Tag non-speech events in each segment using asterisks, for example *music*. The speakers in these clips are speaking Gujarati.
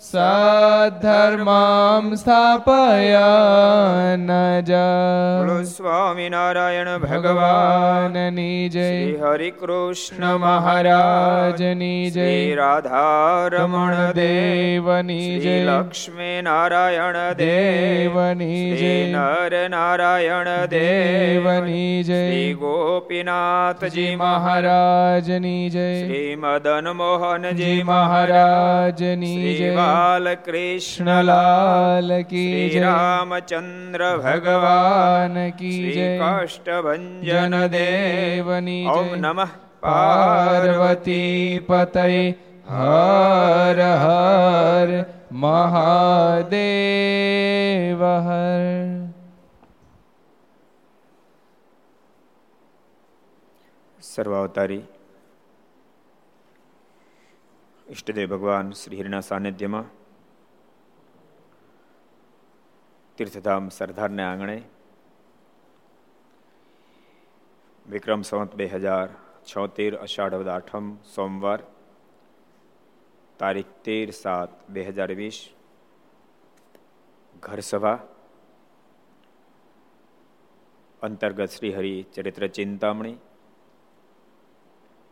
સધર્મામ સ્થાપયન બોલો સ્વામિનારાયણ ભગવાનની જય હરિ કૃષ્ણ મહારાજની જય રાધારમણ દેવની જય લક્ષ્મી નારાયણ દેવની જય નર નારાયણ દેવની જય ગોપીનાથજી મહારાજની જય શ્રી મદન મોહનજી મહારાજની જય લાલ કૃષ્ણ લાલ કી જય રામચંદ્ર ભગવાન કી જય કાષ્ટભન દેવની ઓમ નમઃ પાર્વતી પતય હર હર મહાદેવ હર સર્વાવતારી ઈષ્ટદેવ ભગવાન શ્રી હરિના સાનિધ્યમાં તીર્થધામ સરદારને આંગણે વિક્રમ સંવત બે હજાર છોતેર અષાઢ આઠમ સોમવાર તારીખ તેર સાત બે હજાર વીસ ઘર સભા અંતર્ગત શ્રી હરિ ચરિત્ર ચિંતામણી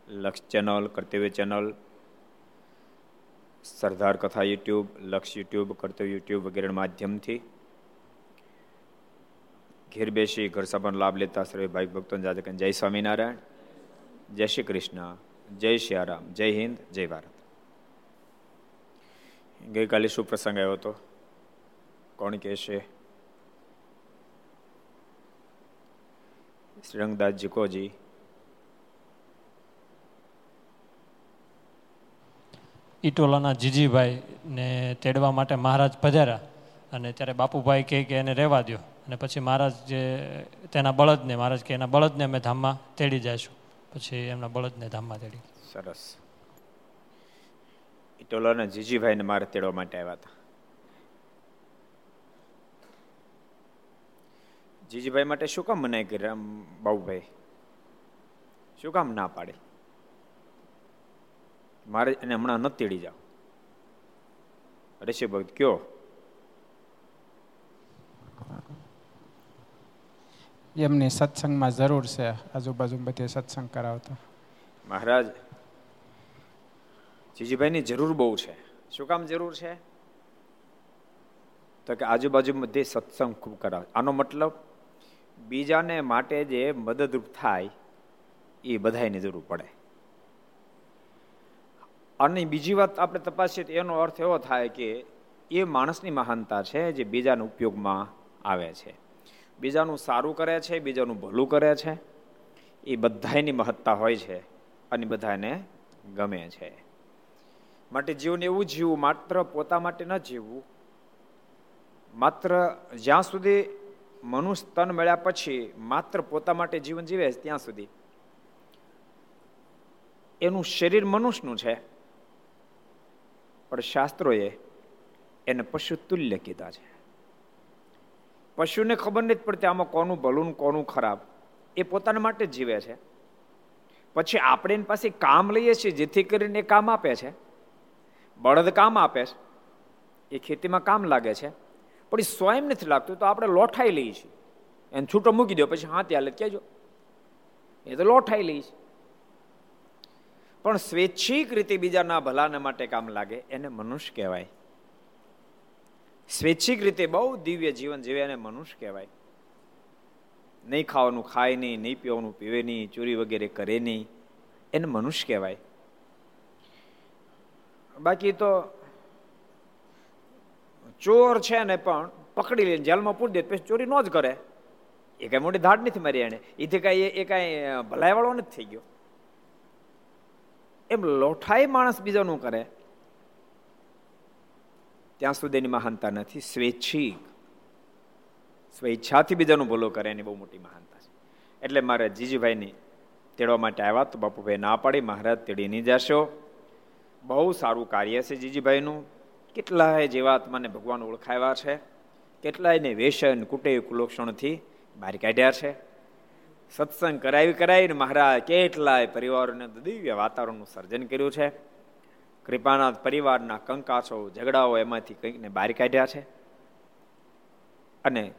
લક્ષ ચેનલ કર્તવ્ય ચેનલ સરદાર કથા યુટ્યુબ, લક્ષ યુટ્યુબ, કર્તવ્ય યુટ્યુબ વગેરે માધ્યમથી ઘેર બેસી ઘર સભાનો લાભ લેતા સર્વે ભાઈ ભક્તો જાજકન જય સ્વામિનારાયણ, જય શ્રી કૃષ્ણ, જય શ્યારામ, જય હિન્દ, જય ભારત. ગઈકાલે શું પ્રસંગ આવ્યો હતો? કોણ કહેશે? શ્રીરંગદાસજી કોજી? ઈટોલાના જીજીભાઈને તેડવા માટે મહારાજ પધાર્યા અને ત્યારે બાપુભાઈ કહે કે એને રહેવા દો અને પછી મહારાજ જે તેના બળદને, મહારાજ કે એના બળદને અમે ધામમાં તેડી જઈશું પછી એમના બળદને ધામમાં તેડી સરસ. ઈટોલાના જીજીભાઈને મારે તેડવા માટે આવ્યા હતા. જીજીભાઈ માટે શું કામ મનાય કરી બાબુભાઈ? શું કામ ના પાડે? મારે એને હમણાં નથી તેડી જાઓ. ઋષિ ભક્ત કયો? એમની સત્સંગમાં જરૂર છે. આજુબાજુ બધે સત્સંગ કરાવતા. મહારાજ જીજીભાઈની જરૂર બહુ છે. શું કામ જરૂર છે? તો કે આજુબાજુ બધે સત્સંગ ખૂબ કરાવે. આનો મતલબ બીજાને માટે જે મદદરૂપ થાય એ બધાની જરૂર પડે. અને બીજી વાત આપણે તપાસીએ તો એનો અર્થ એવો થાય કે એ માણસની મહાનતા છે જે બીજાના ઉપયોગમાં આવે છે. બીજાનું સારું કરે છે, બીજાનું ભલું કરે છે. એ બધાની મહત્તા હોય છે અને બધાને ગમે છે. માટે જીવન એવું જીવવું, માત્ર પોતા માટે ન જીવવું, માત્ર જ્યાં સુધી મનુષ્ય તન મળ્યા પછી માત્ર પોતા માટે જીવન જીવે ત્યાં સુધી. એનું શરીર મનુષ્યનું છે. પણ શાસ્ત્રોએ એને પશુ તુલ્ય કીધા છે. પશુને ખબર નથી પડતી આમાં કોનું ભલું કોનું ખરાબ. એ પોતાના માટે જ જીવે છે. પછી આપણે એની પાસે કામ લઈએ છીએ જેથી કરીને કામ આપે છે. બળદ કામ આપે છે. એ ખેતીમાં કામ લાગે છે. પણ એ સ્વયં નથી લાગતું તો આપણે લોઠાઈ લઈએ છીએ. એને છૂટો મૂકી દો, પછી હા ત્યાં કહેજો એ તો લોઠાઈ લઈએ છીએ. પણ સ્વૈચ્છિક રીતે બીજાના ભલાને માટે કામ લાગે એને મનુષ્ય કહેવાય. સ્વૈચ્છિક રીતે બહુ દિવ્ય જીવન જીવે એને મનુષ્ય કહેવાય. નહીં ખાવાનું ખાય નહીં નહીં પીવાનું પીવે નહીં, ચોરી વગેરે કરે નહીં, એને મનુષ્ય કહેવાય. બાકી તો ચોર છે ને પણ પકડી લઈને જેલમાં પૂરી દે પછી ચોરી ન જ કરે. એ કાંઈ મોટી ધાડ નથી મારી એને. એથી કાંઈ એ કાંઈ ભલાઈ વાળો નથી થઈ ગયો. એમ લોઠાઈ માણસ બીજાનું કરે. ત્યાં સુધીની મહાનતા નથી. સ્વૈચ્છિક. સ્વેચ્છાથી બીજાનું ભૂલો કરે એની બહુ મોટી મહાનતા છે. એટલે મારે જીજીભાઈની તેડવા માટે આવ્યા તો બાપુભાઈ ના પાડી, મહારાજ, તેડી નહીં જશો. બહુ સારું કાર્ય છે જીજીભાઈનું. કેટલાય જીવાત્માને ભગવાન ઓળખાવ્યા છે. કેટલાયને વેસન કુટે કુલોક્ષણથી બહાર કાઢ્યા છે. સત્સંગ કરાવી કરાવીને મહારાજ કેટલાય પરિવારોને દિવ્ય વાતાવરણનું સર્જન કર્યું છે. કૃપાનાથ પરિવારના કંકાસો, ઝઘડાઓ એમાંથી કંઈકને બહાર કાઢ્યા છે. અને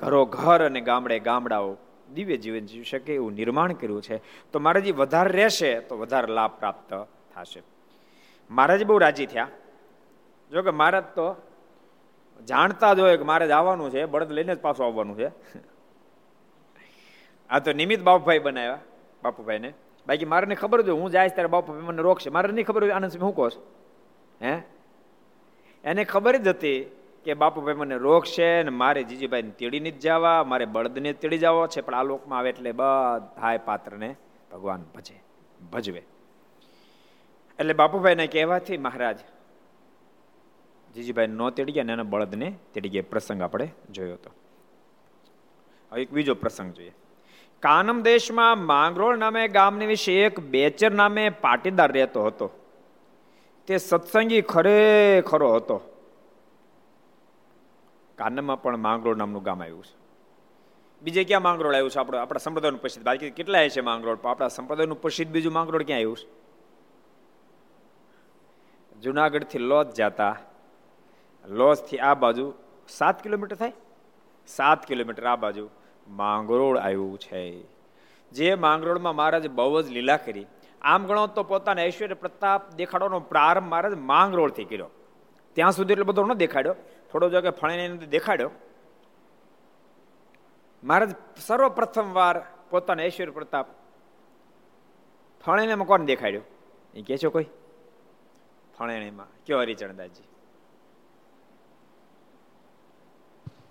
ઘરો, ઘર અને ગામડે ગામડાઓ દિવ્ય જીવન જીવી શકે એવું નિર્માણ કર્યું છે. તો મહારાજી વધારે રહેશે તો વધારે લાભ પ્રાપ્ત થશે. મહારાજ બહુ રાજી થયા. જો કે મહારાજ તો જાણતા જ હોય કે મારે જ આવવાનું છે, બળદ લઈને જ પાછું આવવાનું છે. આ તો નિમિત્ત બાપુભાઈ બનાવ્યા, બાપુભાઈને. બાકી મારે ખબર જો હું જાય ત્યારે બાપુભાઈ મને રોકશે. મારે નહીં ખબર હોય આનંદ હું કહો હે? એને ખબર જ હતી કે બાપુભાઈ મને રોકશે ને મારે જીજીભાઈને તેડીને જ જવા, મારે બળદને તેડી જવો છે, પણ આ લોકમાં આવે એટલે બધાય પાત્રને ભગવાન ભજે, ભજવે. એટલે બાપુભાઈને કહેવાથી મહારાજ જીજીભાઈ નો તેડી ગયા ને એના બળદને તેડી ગયા. પ્રસંગ આપણે જોયો હતો. એક બીજો પ્રસંગ જોઈએ. કાનમ દેશમાં માંગરોળ નામે ગામની વિશે એક બેચર નામે પાટીદાર રહેતો હતો. તે સત્સંગી ખરેખરો હતો. કાનમમાં પણ માંગરોળ નામનું ગામ આવ્યું છે. બીજે ક્યાં માંગરોળ આવ્યું છે? આપણે આપણા સંપ્રદાયનું પ્રસિદ્ધ બાકી કેટલા છે માંગરોળ? આપણા સંપ્રદાયનું પ્રસિદ્ધ બીજું માંગરોળ ક્યાં આવ્યું છે? જુનાગઢથી લોજ જતા. લોજથી આ બાજુ સાત કિલોમીટર થાય? સાત કિલોમીટર આ બાજુ. માંગરોળ આવ્યું છે. જે માંગરોળમાં મહારાજ બહુ જ લીલા કરી. આમ ગણો તો પોતાના ઐશ્વર્ય પ્રતાપ દેખાડવાનો પ્રારંભ મહારાજ માંગરોળથી કર્યો. ત્યાં સુધી એટલો બધો ન દેખાડ્યો. થોડો જો કે ફળીને દેખાડ્યો. મહારાજ સર્વપ્રથમ વાર પોતાના ઐશ્વર્ય પ્રતાપ ફણીને કોણ દેખાડ્યો. એ કે છો કોઈ? ફણેણીમાં કયો હરિચરણદાસજી?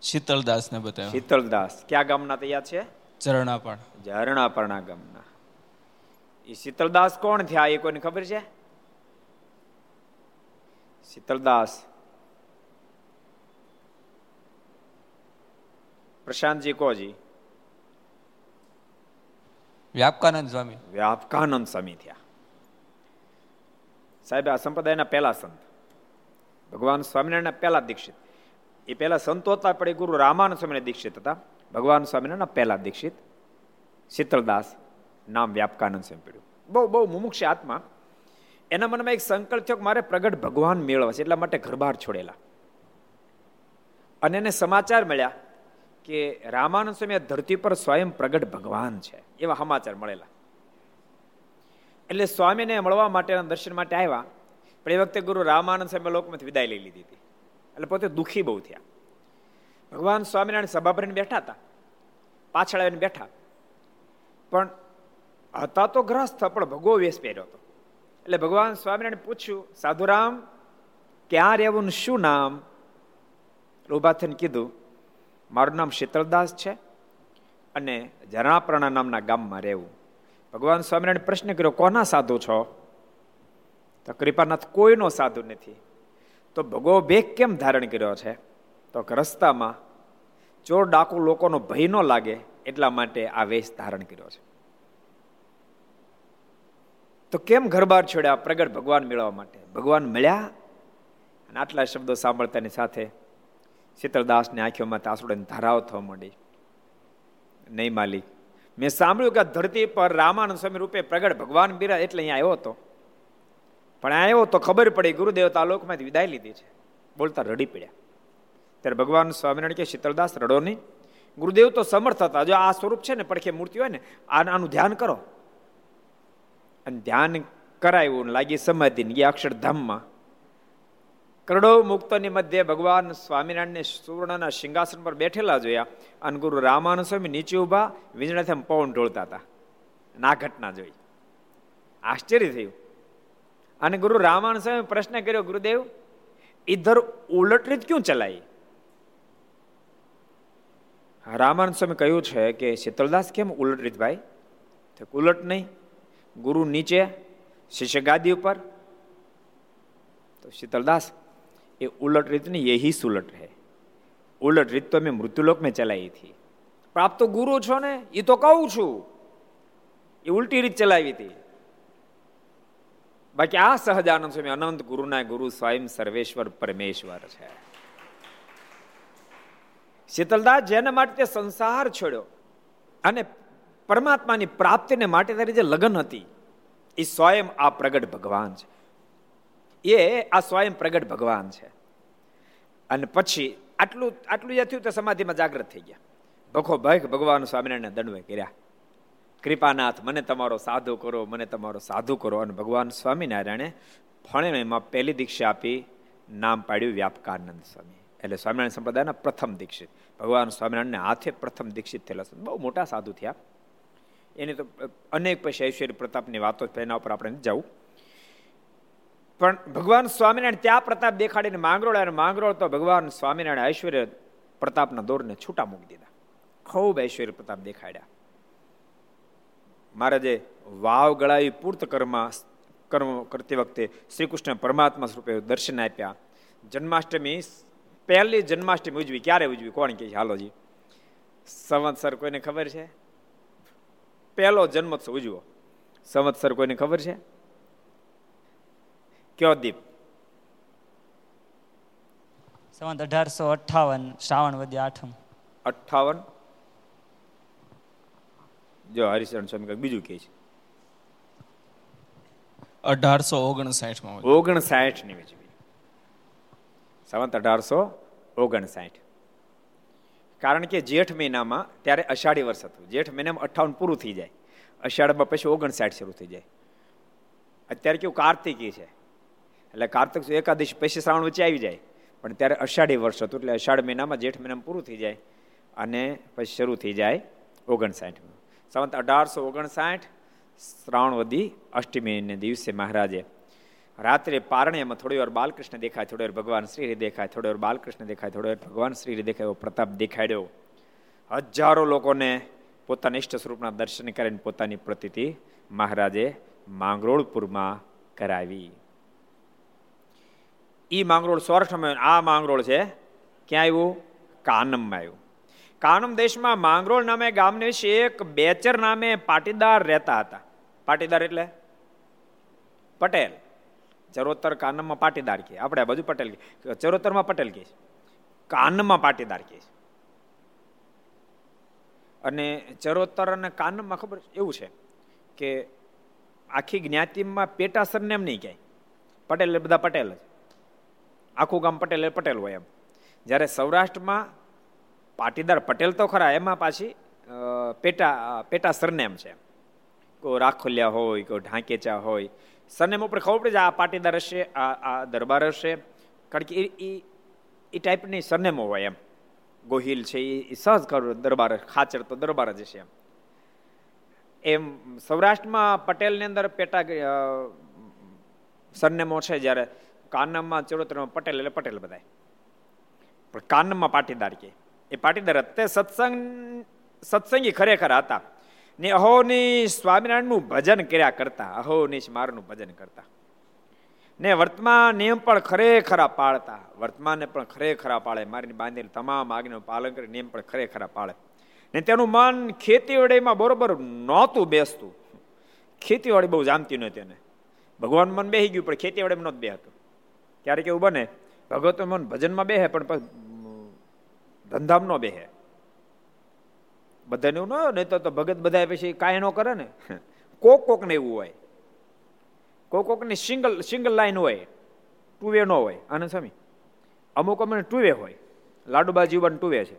શીતલદાસ ને બતાવ્યો. શીતળદાસ ક્યાં ગામના તૈયાર છે? ઝરણાપણ ઝરણાપણા ગામના. એ શીતળદાસ કોણ થયા એ કોઈને ખબર છે? શીતળદાસ પ્રશાંતજી કોજી? વ્યાપકાનંદ સ્વામી. વ્યાપકાનંદ સ્વામી થયા. સાહેબ આ સંપ્રદાયના પહેલા સંત. ભગવાન સ્વામિનારાયણના પહેલા દીક્ષિત. એ પહેલા સંતો હતા પણ એ ગુરુ રામાનંદ સ્વામીને દીક્ષિત હતા. ભગવાન સ્વામીના પહેલા દીક્ષિત. શીતળદાસ નામ વ્યાપકાનંદ સ્વામી પડ્યું. બહુ બહુ મુમુક્ષ આત્મા. એના મનમાં એક સંકલ્પ થયો કે મારે પ્રગટ ભગવાન મેળવવા છે, એટલા માટે ઘરબાર છોડેલા. અને એને સમાચાર મળ્યા કે રામાનંદ સ્વામી ધરતી પર સ્વયં પ્રગટ ભગવાન છે, એવા સમાચાર મળેલા. એટલે સ્વામીને મળવા માટેના દર્શન માટે આવ્યા. પણ એ વખતે ગુરુ રામાનંદ સ્વામી લોકમાંથી વિદાય લઈ લીધી હતી. એટલે પોતે દુઃખી બહુ થયા. ભગવાન સ્વામિનારાયણ સભા ભરીને બેઠા હતા. પાછળ આવીને બેઠા. પણ હતા તો ગ્રસ્ત, પણ ભગવો વેશ પહેર્યો હતો. એટલે ભગવાન સ્વામિનારાયણ પૂછ્યું, સાધુરામ, ક્યાં રહેવું શું નામ? ઊભા કીધું, મારું નામ શીતળદાસ છે અને જરાપ્રણા નામના ગામમાં રહેવું. ભગવાન સ્વામિનારાયણ પ્રશ્ન કર્યો, કોના સાધુ છો? તો કૃપાનાથ, કોઈનો સાધુ નથી. તો ભગવો ભેગ કેમ ધારણ કર્યો છે? તો રસ્તામાં ચોર ડાકુ લોકોનો ભય ન લાગે એટલા માટે આ વેશ ધારણ કર્યો છે. તો કેમ ઘર બહાર છોડ્યા પ્રગટ ભગવાન મેળવવા માટે? ભગવાન મળ્યા અને આટલા શબ્દો સાંભળતાની સાથે શીતળદાસની આંખોમાં તાસુડાની ધારાઓ થવા માંડી. નહીં માલિક, મેં સાંભળ્યું કે ધરતી પર રામાનંદ સ્વામી રૂપે પ્રગટ ભગવાન બિરા એટલે અહીંયા આવ્યો હતો. પણ આવ્યો તો ખબર પડી, ગુરુદેવ તાલુકમાંથી વિદાય લીધી છે. બોલતા રડી પડ્યા. ત્યારે ભગવાન સ્વામિનારાયણ કે શીતળદાસ રડો નહીં. ગુરુદેવ તો સમર્થ હતા. જો આ સ્વરૂપ છે ને, પડખે મૂર્તિ હોય ને, આનું ધ્યાન કરો. અને ધ્યાન કરાયું લાગી સમાધિ ગયા અક્ષરધામમાં. કરોડો મુક્તોની મધ્ય ભગવાન સ્વામિનારાયણને સુવર્ણના સિંહાસન પર બેઠેલા જોયા અને ગુરુ રામાનુ સ્વામી નીચે ઊભા વીજળાથી પવન ઢોળતા હતા. ના ઘટના જોઈ. આશ્ચર્ય થયું. અને ગુરુ રામાન સ્વામી પ્રશ્ન કર્યો, ગુરુદેવ, ઈધર ઉલટ રીત ક્યું ચલાવી રામાન સ્વામી કહ્યું છે કે, શીતલદાસ કેમ ઉલટ રીત ભાઈ? ઉલટ નહીં. ગુરુ નીચે, શિષ્ય ગાદી ઉપર. તો શીતલદાસ, એ ઉલટ રીત રીતની યહી સુલટ હે. ઉલટ રીત તો મેં મૃત્યુલોક મેં ચલાવી હતી. પણ આપ તો ગુરુ છો ને એ તો કહું છું. એ ઉલટી રીત ચલાવી હતી. બાકી આ સહજાનંદ સ્વામી અનંત ગુરુના ગુરુ સ્વયં સર્વેશ્વર પરમેશ્વર છે. શીતલદાસ જેના માટે સંસાર છોડ્યો અને પરમાત્માની પ્રાપ્તિને માટે તારી જે લગ્ન હતી, એ સ્વયં આ પ્રગટ ભગવાન છે. એ આ સ્વયં પ્રગટ ભગવાન છે. અને પછી આટલું આટલું જે થયું તો સમાધિમાં જાગૃત થઈ ગયા. ભખો ભખ ભગવાન સ્વામિનારાયણ દંડવે કર્યા. કૃપાનાથ, મને તમારો સાધુ કરો, મને તમારો સાધુ કરો. અને ભગવાન સ્વામિનારાયણે ફણેમાં પહેલી દીક્ષા આપી, નામ પાડ્યું વ્યાપકાનંદ સ્વામી. એટલે સ્વામિનારાયણ સંપ્રદાયના પ્રથમ દીક્ષિત. ભગવાન સ્વામિનારાયણને હાથે પ્રથમ દીક્ષિત થયેલા બહુ મોટા સાધુ થયા. એની તો અનેક પછી ઐશ્વર્ય પ્રતાપની વાતો એના ઉપર આપણે જવું પણ ભગવાન સ્વામિનારાયણ ત્યાં પ્રતાપ દેખાડીને માંગરોળ અને માંગરોળ તો ભગવાન સ્વામિનારાયણ ઐશ્વર્ય પ્રતાપના દોરને છૂટા મૂકી દીધા. ખૂબ ઐશ્વર્ય પ્રતાપ દેખાડ્યા. મહારાજે વાવ ગળાવી પૂર્ત કર્મ કર્મ કરતી વખતે શ્રી કૃષ્ણ પરમાત્મા સ્વરૂપે દર્શન આપ્યા. જન્માષ્ટમી પહેલી જન્માષ્ટમી ઉજવી. ક્યારે ઉજવી? કોણ કે હાલોજી સંવત્સર કોઈને ખબર છે? પહેલો જન્મોત્સવ ઉજવો. સંવત્સર કોઈને ખબર છે? કયો દીપ? સંવત અઢારસો અઠાવન શ્રાવણ વધ્યા આઠમ. અઠાવન જો હરિશરણ સ્વામી બીજું કે છે. અઢારસો ઓગણસાઠમાં ઓગણસાઠની વેચવી સંવત અઢારસો ઓગણસાઠ. કારણ કે જેઠ મહિનામાં ત્યારે અષાઢી વર્ષ હતું. જેઠ મહિનામાં અઠાવન પૂરું થઈ જાય. અષાઢમાં પછી ઓગણસાઠ શરૂ થઈ જાય. અત્યારે કેવું કાર્તિકી છે. એટલે કાર્તિક એકાદશ પછી શ્રાવણ વચ્ચે આવી જાય. પણ ત્યારે અષાઢી વર્ષ હતું. એટલે અષાઢ મહિનામાં જેઠ મહિનામાં પૂરું થઈ જાય. અને પછી શરૂ થઈ જાય ઓગણસાઠમાં. સંવત અઢારસો ઓગણસાઠ શ્રાવણવદી અષ્ટમીને દિવસે મહારાજે રાત્રે પારણ્યમાં થોડી વાર બાલકૃષ્ણ દેખાય, થોડી વાર ભગવાન શ્રી દેખાય, થોડી વાર બાલકૃષ્ણ દેખાય, થોડી વાર ભગવાન શ્રી દેખાય એવો પ્રતાપ દેખાડ્યો. હજારો લોકોને પોતાના ઇષ્ટ સ્વરૂપના દર્શન કરીને પોતાની પ્રતિતિ મહારાજે માંગરોળપુરમાં કરાવી. ઈ માંગરોળ સૌરાષ્ટ્રમાં આ માંગરોળ છે, ક્યાં આવ્યું? કાનમમાં આવ્યું. કાનમ દેશમાં માંગરોળ નામે ગામને વિશે એક બેચર નામે પાટીદાર રહેતા હતા. પાટીદાર એટલે? પટેલ. ચરોતર કાનમમાં પાટીદાર કે આપણે આ બાજુ પટેલ ચરોતરમાં પટેલ કહે કાનમમાં પાટીદાર કે અને ચરોતર અને કાનમમાં ખબર એવું છે કે આખી જ્ઞાતિમાં પેટા સરનેમ નહીં કહે પટેલ બધા પટેલ જ. આખું ગામ પટેલ પટેલ હોય એમ. જ્યારે સૌરાષ્ટ્રમાં પાટીદાર પટેલ તો ખરા, એમાં પાછી પેટા પેટા સરનેમ છે. કોઈ રાખોલિયા હોય કોઈ ઢાંકેચા હોય. સરનેમ ઉપર ખબર પડે છે આ પાટીદાર હશે, આ આ દરબાર હશે. કારણ કે એ એ ટાઈપની સરનેમો હોય એમ. ગોહિલ છે, એ સહજ કરો દરબાર, ખાચર તો દરબાર જ છે એમ. એમ સૌરાષ્ટ્રમાં પટેલની અંદર પેટા સરનેમો છે જ્યારે કાનમમાં ચરોતરમાં પટેલ, એટલે પટેલ બધાય. પણ કાનમમાં પાટીદાર કે. એ પાટીદાર તે સત્સંગ, સત્સંગી ખરેખર હતા. ને અહોની સ્વામિનારાયણનું ભજન કર્યા કરતા. અહોનીશ મારનું ભજન કરતા. ને વર્તમાન નિયમ પણ ખરેખરા પાળતા. વર્તમાનને પણ ખરેખરા પાળે. મારીને બાંધેલી તમામ આજ્ઞાનું પાલન કરી નિયમ પણ ખરેખરા પાળે. ને તેનું મન ખેતીવાડીમાં બરોબર નહોતું બેસતું. ખેતીવાડી બહુ જામતી નહોતી એને. ભગવાન મન બેસી ગયું, પણ ખેતીવાડીમાં નહોતું બેહતું. ક્યારેક એવું બને ભગવતનું મન ભજનમાં બેહે, પણ ધંધામ ન બેહે. બધાને એવું ન હોય તો ભગત બધા પછી કાંઈ ન કરે ને. કોક કોક ને એવું હોય. કોક કોકની સિંગલ સિંગલ લાઈન હોય ટુ વે ન હોય. આનંદ સ્વામી, અમુક અમને ટુ વે હોય. લાડુબા જીવન ટુ વે છે.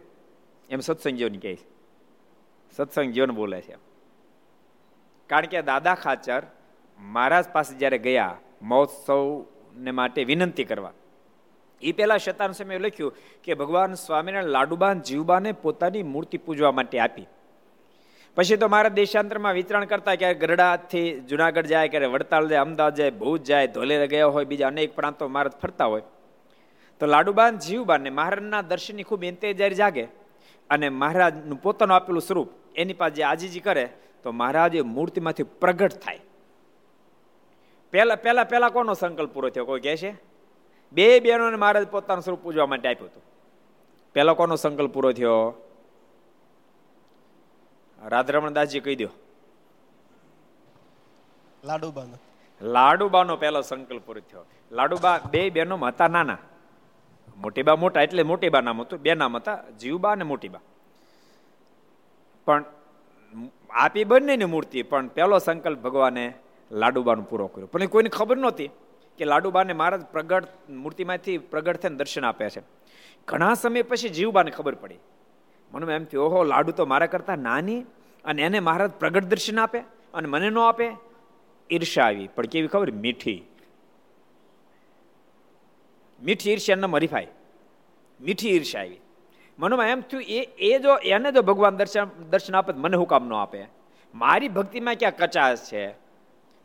એમ સત્સંગ જીવન કહે છે. સત્સંગ જીવન બોલે છે કારણ કે દાદા ખાચર મહારાજ પાસે જ્યારે ગયા, મહોત્સવને માટે વિનંતી કરવા એ પહેલા શતાન સમયે લખ્યું કે ભગવાન સ્વામિનારાયણ લાડુબાન, જીવબાને પોતાની મૂર્તિ પૂજવા માટે આપી. પછી તો મારા દેશાંતરમાં વિતરણ કરતા ક્યારે ગરડાથી જુનાગઢ જાય ક્યારે વડતાલ જાય, અમદાવાદ જાય, ભુજ જાય, ધોલેર ગયા હોય, બીજા અનેક પ્રાંતો મહારાજ ફરતા હોય. તો લાડુબાન, જીવબાને મહારાજના દર્શનની ખૂબ ઇંતેજાર જાગે અને મહારાજનું પોતાનું આપેલું સ્વરૂપ એની પાસે આજીજી કરે તો મહારાજ એ મૂર્તિમાંથી પ્રગટ થાય. પહેલા પહેલા પહેલા કોનો સંકલ્પ પૂરો થયો? કોઈ કહે છે? બે બહેનોને મહારાજ પોતાનું સ્વરૂપ પૂજવા માટે આપ્યું હતું. પહેલો કોનો સંકલ્પ પૂરો થયો? રાધરમણ દાસજી કહી દો લાડુબાનો. લાડુબાનો પહેલો સંકલ્પ પૂરો થયો. લાડુબા બે બહેનો હતા નાના. મોટીબા મોટા એટલે મોટીબા નામ હતું. બે નામ હતા જીવબા અને મોટીબા. પણ આપી બંનેની મૂર્તિ પણ પહેલો સંકલ્પ ભગવાને લાડુબાનો પૂરો કર્યો. પણ કોઈને ખબર નહોતી. કે લાડુબાને મહારાજ પ્રગટ, મૂર્તિમાંથી પ્રગટ થઈને દર્શન આપે છે. ઘણા સમય પછી જીવબાને ખબર પડી. મને એમ થયું, ઓહો, લાડુ તો મારા કરતા નાની અને એને મહારાજ પ્રગટ દર્શન આપે અને મને ન આપે. ઈર્ષા આવી. પણ કેવી ખબર? મીઠી. મીઠી ઈર્ષ્યા ન મરીફાય મીઠી ઈર્ષ્યા આવી. મનમાં એમ થયું, એ એ જો, એને જો ભગવાન દર્શન દર્શન આપે મને હું કામ ન આપે. મારી ભક્તિમાં ક્યાં કચાશ છે?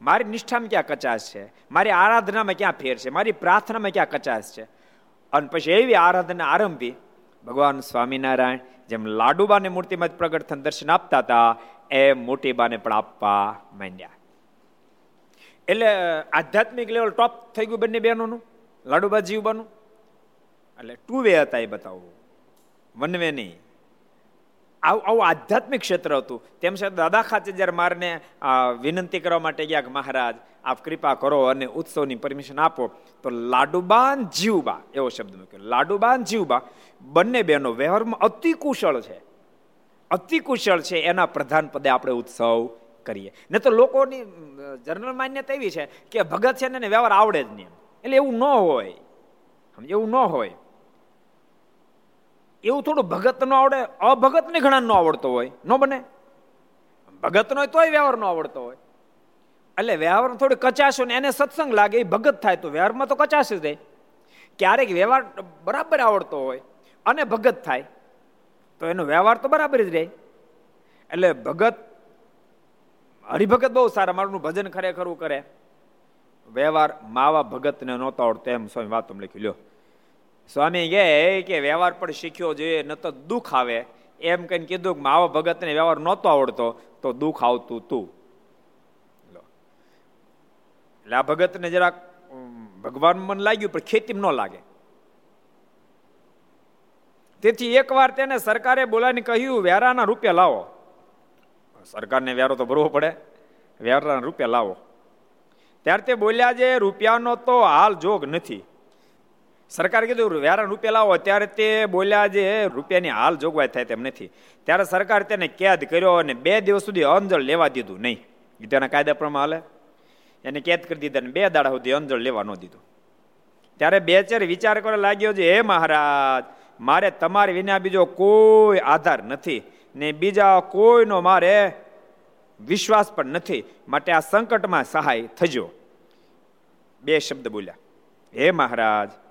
મારી નિષ્ઠામાં ક્યાં કચાશ છે? મારી આરાધનામાં ક્યાં ફેર છે? મારી પ્રાર્થનામાં ક્યાં કચાશ છે? અને પછી એવી આરાધના આરંભી ભગવાન સ્વામિનારાયણ જેમ લાડુબાની મૂર્તિમાં પ્રગટ થઈને દર્શન આપતા હતા, એ મોટી બાને પણ આપવા માંડ્યા. એટલે આધ્યાત્મિક લેવલ ટોપ થઈ ગયું બંને બહેનોનું લાડુબા જીવબાનું એટલે ટુ વે હતા એ બતાવવું વન વે નહીં. આવું આધ્યાત્મિક ક્ષેત્ર હતું. તેમ છતાં દાદા ખાતે જ્યારે મારને વિનંતી કરવા માટે ગયા કે મહારાજ, આપ કૃપા કરો અને ઉત્સવની પરમિશન આપો, તો લાડુબાન જીવબા, એવો શબ્દ મૂક્યો. લાડુબાન જીવબા બંને બહેનો વ્યવહારમાં અતિ કુશળ છે. અતિ કુશળ છે એના પ્રધાન પદે આપણે ઉત્સવ કરીએ. ને તો લોકોની જનરલ માન્યતા એવી છે કે ભગત છે ને વ્યવહાર આવડે જ નહીં એટલે એવું ન હોય. એવું ન હોય. એવું થોડું ભગત નો આવડે અભગત ને ઘણા નો આવડતો હોય. ન બને? ભગત નો તોય વ્યવહાર નો આવડતો હોય. એટલે વ્યવહાર થોડી કચાશો ને એને સત્સંગ લાગે, એ ભગત થાય તો વ્યવહારમાં તો કચાશ જ રહે. ક્યારેક વ્યવહાર બરાબર આવડતો હોય અને ભગત થાય તો એનો વ્યવહાર તો બરાબર જ રહે. એટલે ભગત, હરિભગત બહુ સારા, મારું ભજન ખરેખરું કરે. વ્યવહાર માવા ભગતને નહોતો આવડતો એમ સ્વામી વાત લખી લ્યો. સ્વામી કહે કે વ્યવહાર પણ શીખ્યો જોઈએ ન તો દુઃખ આવે. એમ કહીને કીધું કે માવા ભગતને વ્યવહાર નહોતો આવડતો, તો દુઃખ આવતું તું. એટલે આ ભગતને જરાક ભગવાન મન લાગ્યું, પણ ખેતી ન લાગે. તેથી એકવાર તેને સરકારે બોલાવીને કહ્યું વેરાના રૂપિયા લાવો. સરકારને વ્યારો તો ભરવો પડે. વેરાના રૂપિયા લાવો. ત્યારે તે બોલ્યા જે રૂપિયાનો તો હાલ જોગ નથી. સરકારે કીધું, વ્યારા રૂપિયા લાવો. ત્યારે તે બોલ્યા જે રૂપિયાની હાલ જોગવાઈ થાય તેમ નથી. ત્યારે સરકારે તેને કેદ કર્યો અને બે દિવસ સુધી અંજળ લેવા દીધું નહીં. તેના કાયદા પ્રમાણે હાલે. એને કેદ કરી દીધા અને બે દાડા સુધી અંજળ લેવા ન દીધું. ત્યારે બે ચાર વિચાર કરવા લાગ્યો છે, હે મહારાજ, મારે તમારી વિના બીજો કોઈ આધાર નથી ને બીજા કોઈનો મારે વિશ્વાસ પણ નથી. માટે આ સંકટમાં સહાય થજો. બે શબ્દ બોલ્યા. હે મહારાજ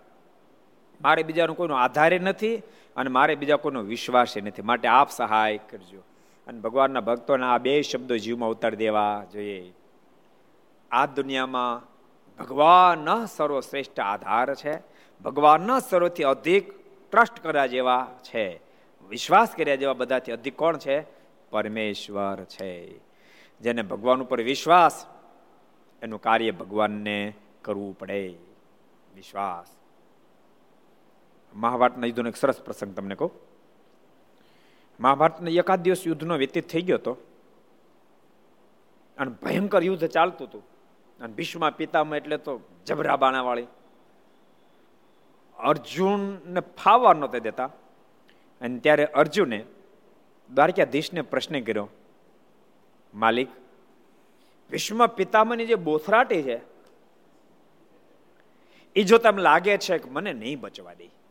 મારે બીજાનો કોઈનો આધારે નથી અને મારે બીજા કોઈનો વિશ્વાસ નથી. માટે આપ સહાય કરજો. અને ભગવાનના ભક્તોના આ બે શબ્દો જીવમાં ઉતારી દેવા જોઈએ. આ દુનિયામાં ભગવાન સર્વશ્રેષ્ઠ આધાર છે. ભગવાનના સર્વથી અધિક ટ્રસ્ટ કર્યા જેવા છે. વિશ્વાસ કર્યા જેવા બધાથી અધિક કોણ છે? પરમેશ્વર છે. જેને ભગવાન ઉપર વિશ્વાસ, એનું કાર્ય ભગવાનને કરવું પડે. વિશ્વાસ. મહાભારતના યુદ્ધનો એક સરસ પ્રસંગ તમને કહું. મહાભારતના એકાદ દિવસ યુદ્ધનો વ્યતીત થઈ ગયો હતો. અને ભયંકર યુદ્ધ ચાલતું હતું. અને ભીષ્મા પિતામાં એટલે તો જબરા બાણાવાળી. અર્જુનને ફાવવા નહોતા દેતા. અને ત્યારે અર્જુને દ્વારકાધીશને પ્રશ્ન કર્યો, માલિક, ભીષ્મ પિતામહની જે બોથરાટી છે એ જો તમને લાગે છે કે મને નહીં બચવા દે?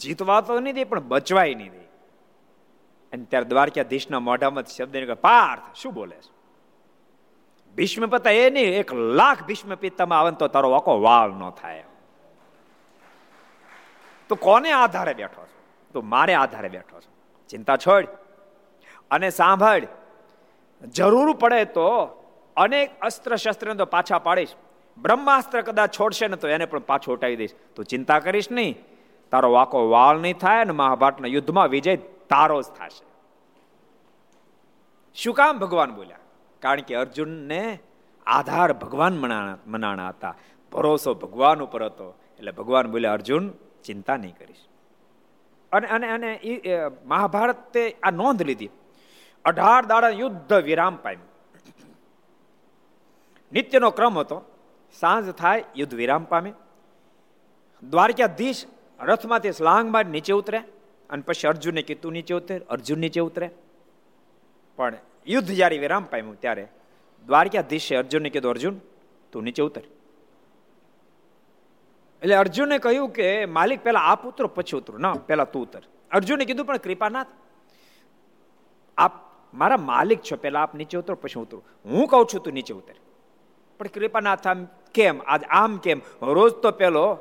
જીતવા તો નહીં દે, પણ બચવાય નહીં દે. અને ત્યારે દ્વારકાધીશના મોઢામાં શબ્દ પાર્થ, શું બોલે છે? ભીષ્મ પિતા એ નહીં, એક લાખ ભીષ્મ પિતામાં આવે તો તારો વાકો વાળ ન થાય. તો કોને આધારે બેઠો છો? તો મારે આધારે બેઠો છો. ચિંતા છોડ. અને સાંભળ. જરૂર પડે તો અનેક અસ્ત્ર શસ્ત્ર તો પાછા પાડીશ. બ્રહ્માસ્ત્ર કદાચ છોડશે ને તો એને પણ પાછો ઉટાવી દઈશ. તું ચિંતા કરીશ નહીં. તારો વાકો વાળ નહીં થાય અને મહાભારતના યુદ્ધમાં વિજય તારો જ થશે. શું કામ ભગવાન બોલ્યા? કારણ કે અર્જુનને આધાર ભગવાન મનાણા હતા. ભરોસો ભગવાન ઉપર હતો. એટલે ભગવાન બોલ્યા, અર્જુન, ચિંતા નહીં કરીશ. અને અને અને એ, મહાભારતે આ નોંધ લીધી. અઢાર દાડા યુદ્ધ વિરામ પામ્યું. નિત્યનો ક્રમ હતો. સાંજ થાય, યુદ્ધ વિરામ પામે. દ્વારકાધીશ રથમાંથી સ્લાંગ બાદ નીચે ઉતરે અને પછી અર્જુને કીધું, નીચે ઉતરે, અર્જુન નીચે ઉતરે. પણ યુદ્ધ જ્યારે વિરામ પામ્યું, ત્યારે દ્વારકાધીશે અર્જુનને કીધું, અર્જુન, તું નીચે ઉતર. એટલે અર્જુને કહ્યું કે, માલિક પહેલા આપ ઉતરો પછી ઉતરો. ના પહેલા તું ઉતર. અર્જુને કીધું, પણ કૃપાનાથ, આપ મારા માલિક છો પહેલા આપ નીચે ઉતરો, પછી ઉતરો. હું કહું છું, તું નીચે ઉતર. પણ કૃપાનાથ, આમ કેમ? આજ આમ કેમ? રોજ તો પેલો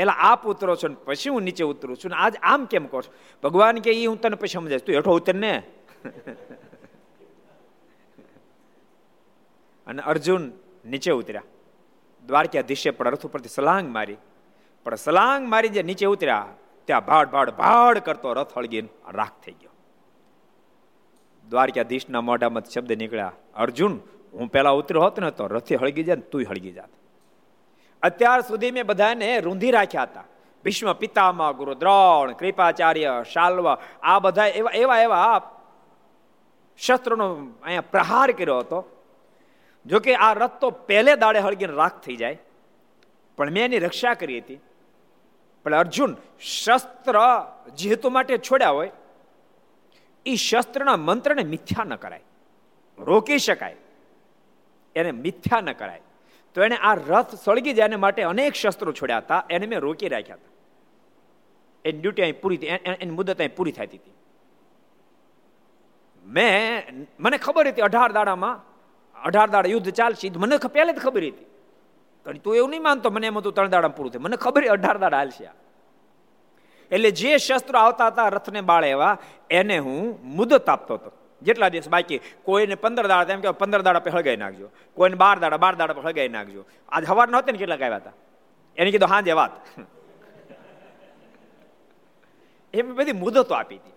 પેલા આપ ઉતરો છો ને, પછી હું નીચે ઉતરું છું ને, આજ આમ કેમ કહો છો? ભગવાન કે એ હું તને પછી સમજાય તું હેઠો ઉતર ને. *laughs* અને અર્જુન નીચે ઉતર્યા. દ્વારકાધીશે પણ રથ ઉપરથી સલાંગ મારી. પણ સલાંગ મારી જે નીચે ઉતર્યા, ત્યાં ભાડ ભાડ ભાડ કરતો રથ હળગીને રાખ થઈ ગયો. દ્વારકાધીશના મોઢામાં શબ્દ નીકળ્યા, અર્જુન, હું પેલા ઉતર્યો હોત ને તો રથે હળગી જાય તું હળગી જાત. અત્યાર સુધી મેં બધાને રૂંધી રાખ્યા હતા. ભીષ્મ પિતામાં ગુરુ દ્રોણ કૃપાચાર્ય, શાલ્વ, આ બધા એવા એવા એવા શસ્ત્રનો અહીંયા પ્રહાર કર્યો હતો. જો કે આ રથ તો પહેલે દાડે હળગીને રાખ થઈ જાય. પણ મેં એની રક્ષા કરી હતી. પણ અર્જુન શસ્ત્ર જે હેતુ માટે છોડ્યા હોય એ શસ્ત્રના મંત્રને મિથ્યા ન કરાય. રોકી શકાય. એને મિથ્યા ન કરાય. તો એને આ રથ સળગી જાય માટે અનેક શસ્ત્રો છોડ્યા હતા. એને મેં રોકી રાખ્યા હતા. એની ડ્યુટી અહીં પૂરી એની મુદત અહીં પૂરી થતી હતી. મેં મને ખબર હતી અઢાર દાડામાં, અઢાર દાડા યુદ્ધ ચાલશે મને પહેલે જ ખબર હતી. તું એવું નહીં માનતો, મને એમ હતું ત્રણ દાડા પૂરું થયું. મને ખબર અઢાર દાડા હાલશે એટલે જે શસ્ત્રો આવતા હતા રથને બાળે એવા, એને હું મુદત આપતો હતો. જેટલા દિવસ બાકી, કોઈને પંદર દાડા એમ કે પંદર દાડા પર હળગાઈ નાખજો. કોઈને બાર દાડા બાર દાડા પર હળગાઈ નાખજો. આજ હવાર નહોતી ને કેટલાક આવ્યા હતા એને કીધું હા જે વાત. *laughs* એમ બધી મુદતો આપી હતી.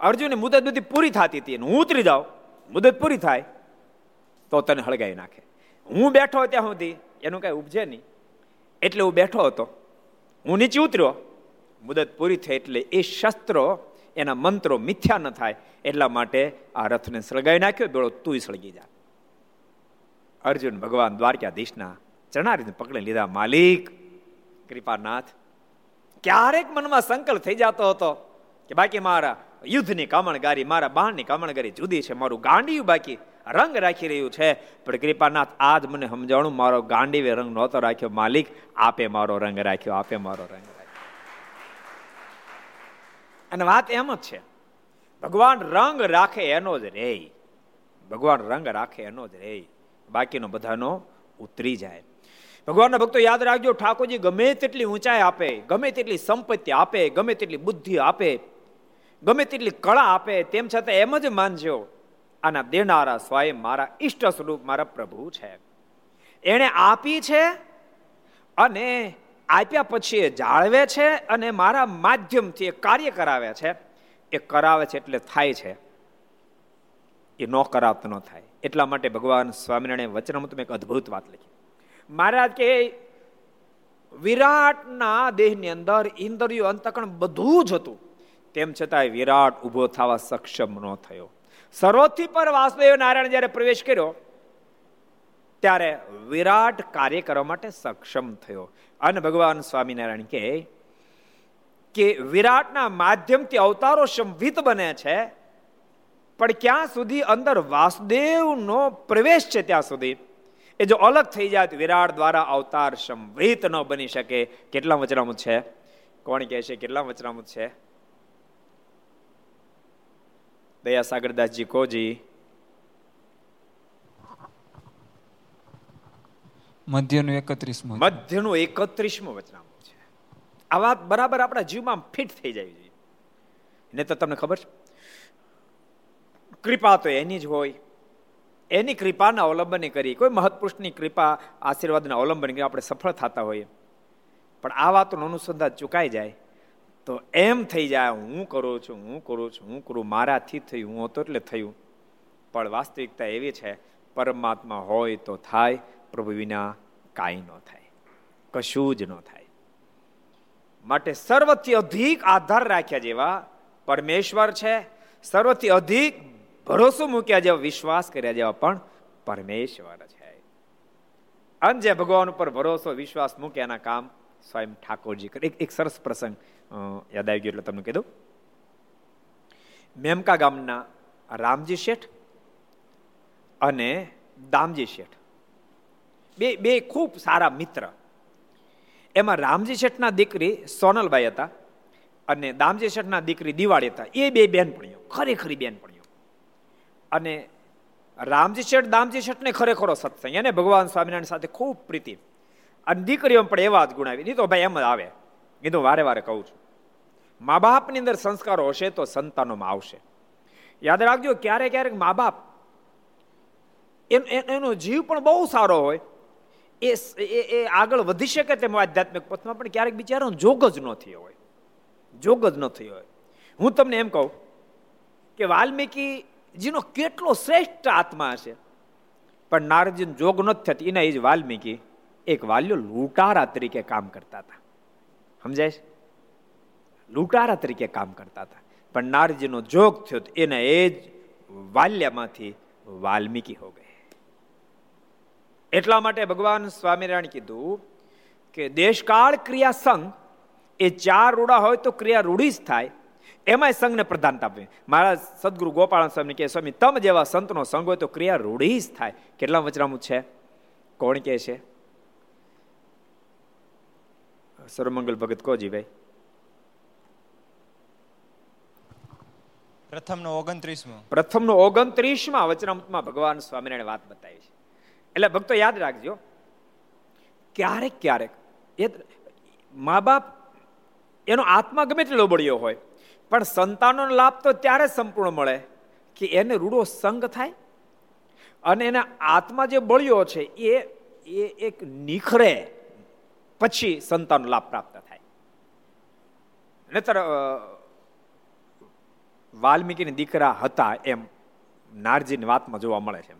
અર્જુને મુદત બધી પૂરી થતી હતી હું ઉતરી જાઉં, મુદત પૂરી થાય, તો તને હળગાવી નાખે. હું બેઠો ત્યાં સુધી, એનું કઈ ઉપજે નહીં. એટલે હું બેઠો હતો. હું નીચે ઉતર્યો. મુદત પૂરી થઈ એટલે એ શસ્ત્રો એના મંત્રો મિથ્યા ન થાય એટલા માટે આ રથને સળગાવી નાખ્યો. બેળો તું સળગી જા. અર્જુન ભગવાન દ્વારકાધીશના ચરણારીને પકડી લીધા. માલિક, કૃપાનાથ, ક્યારેક મનમાં સંકલ્પ થઈ જતો હતો કે બાકી મારા યુદ્ધની કામણગારી, મારા બાણની કામણગારી જુદી છે, મારું ગાંડિયું બાકી રંગ રાખી રહ્યું છે. પણ કૃપાનાથ, આજ મને સમજાણું, મારો ગાંડીવે રંગ નહોતો રાખ્યો. માલિક, આપે મારો રંગ રાખ્યો, આપે મારો રંગ. અને વાત એમ જ છે. ભગવાન રંગ રાખે એનો જ રે ભગવાન રંગ રાખે એનો જ રે બાકીનો બધાનો ઉતરી જાય. ભગવાનના ભક્તો યાદ રાખજો, ઠાકોરજી ગમે તેટલી ઊંચાઈ આપે, ગમે તેટલી સંપત્તિ આપે, ગમે તેટલી બુદ્ધિ આપે, ગમે તેટલી કળા આપે, તેમ છતાં એમ જ માનજો, આના દેનારા સ્વયં મારા ઈષ્ટ સ્વરૂપ મારા પ્રભુ છે. એણે આપી છે અને આપ્યા પછી એ જાળવે છે અને મારા માધ્યમથી એ કાર્ય કરાવે છે. એ કરાવે છે એટલે થાય છે. એ ન કરાવતો ન થાય. એટલા માટે ભગવાન સ્વામિનારાયણ વચનમાં તમે એક અદ્ભુત વાત લખી. મહારાજ કે, વિરાટના દેહની અંદર ઇન્દ્રિયો અંતકણ બધું જ હતું. તેમ છતાં વિરાટ ઊભો થવા સક્ષમ ન થયો. સર્વોથી પર વાસુદેવ નારાયણ જ્યારે પ્રવેશ કર્યો ત્યારે વિરાટ કાર્ય કરવા માટે સક્ષમ થયો. અને ભગવાન સ્વામિનારાયણ કે કે વિરાટના માધ્યમથી અવતારો સંવિત બને છે, પણ ક્યાં સુધી અંદર વાસુદેવનો પ્રવેશ છે ત્યાં સુધી? એ જો અલગ થઈ જાય વિરાટ દ્વારા અવતાર સંવિત ન બની શકે. કેટલા વચનામુ છે? કોણ કહે છે? કેટલા વચનામુ છે? દયા સાગરદાસજી કોજી મધ્યનું એકત્રીસમું મધ્યનું એકત્રીસમું વચનામું છે. આ વાત બરાબર આપણા જીવમાં ફિટ થઈ જાય જોઈએ ને તો તમને ખબર છે? કૃપા તો એની જ હોય. એની કૃપાના અવલંબન કરી કોઈ મહત્પુરુષની કૃપા આશીર્વાદના અવલંબન કરી આપણે સફળ થતા હોઈએ. પણ આ વાતનું અનુસંધાન ચુકાઈ જાય, તો એમ થઈ જાય, હું કરું છું, હું કરું છું, હું કરું, મારાથી થયું, હું હતો એટલે થયું. પણ વાસ્તવિકતા એવી છે, પરમાત્મા હોય તો થાય પ્રભુ વિના કાંઈ ન થાય, કશું જ ન થાય. માટે સર્વથી અધિક આધાર રાખ્યા જેવા પરમેશ્વર છે, સર્વથી અધિક ભરોસો મૂક્યા જેવા વિશ્વાસ કર્યા જેવા પણ પરમેશ્વર છે. અને ભગવાન ઉપર ભરોસો, વિશ્વાસ મૂકે એના કામ સ્વયં ઠાકોરજી કરે. એક સરસ પ્રસંગ યાદ આવી ગયો એટલે તમને કીધું મેમકા ગામના રામજી શેઠ અને દામજી શેઠ બે બે ખૂબ સારા મિત્ર. એમાં રામજી શેઠના દીકરી સોનલબાઈ હતા અને દામજી શેઠના દીકરી દિવાળી હતા. એ બે બેનપણીઓ, ખરેખરી બેનપણીઓ. અને રામજી શેઠ, દામજી શેઠને ખરેખરો સત્સંગ. એને ભગવાન સ્વામિનારાયણ સાથે ખૂબ પ્રીતિ. અને દીકરીઓ પણ એવા જ ગુણાવી. નહીં તો ભાઈ એમ જ આવે. એ તો વારે વારે કહું છું. મા બાપની અંદર સંસ્કારો હશે તો સંતાનોમાં આવશે. યાદ રાખજો, ક્યારેક ક્યારેક મા બાપ એનો જીવ પણ બહુ સારો હોય. એ એ આગળ વધી શકે તેમ આધ્યાત્મિક પથમાં, પણ ક્યારેક બિચારો જોગ જ ન થયો હોય. જોગ જ ન થયો હોય. હું તમને એમ કહું કે વાલ્મીકી જેનો કેટલો શ્રેષ્ઠ આત્મા છે. પણ નારદજી જોગ નથી થતી એના એ જ વાલ્મીકી એક વાલ્યો લૂંટારા તરીકે કામ કરતા હતા. સમજાય લૂંટારા તરીકે કામ કરતા હતા. પણ નારજીનો જોગ થયો એના એ જ વાલ્યામાંથી વાલ્મીકી હો ગયે એટલા માટે ભગવાન સ્વામિનારાયણ કીધું કે દેશકાળ ક્રિયા સંઘ એ ચાર રૂડા હોય તો ક્રિયા રૂઢી જ થાય. એમાંય સંઘને પ્રધાનતા આપે મારા સદગુરુ ગોપાલ સ્વામી કે સ્વામી તમ જેવા સંતનો સંઘ હોય તો ક્રિયા રૂઢી જ થાય. કેટલા વચરામું છે? કોણ કે છે? સર્વમંગલ ભગત કોજી ભાઈ? પ્રથમનો ઓગણત્રીસમાં. પ્રથમનો ઓગણત્રીસમાં વચનામૃતમાં ભગવાન સ્વામિનારાયણ વાત બતાવી છે. એટલે ભક્તો યાદ રાખજો, ક્યારેક ક્યારેક, એ મા બાપ એનો આત્મા ગમે તેટલો બળ્યો હોય, પણ સંતાનોનો લાભ તો ત્યારે સંપૂર્ણ મળે કે એને રૂડો સંગ થાય અને એના આત્મા જે બળ્યો છે એ એ એક નિખરે પછી સંતાનો લાભ પ્રાપ્ત થાય. નહીતર વાલ્મીકીની દીકરા હતા એમ નારજીની વાતમાં જોવા મળે છે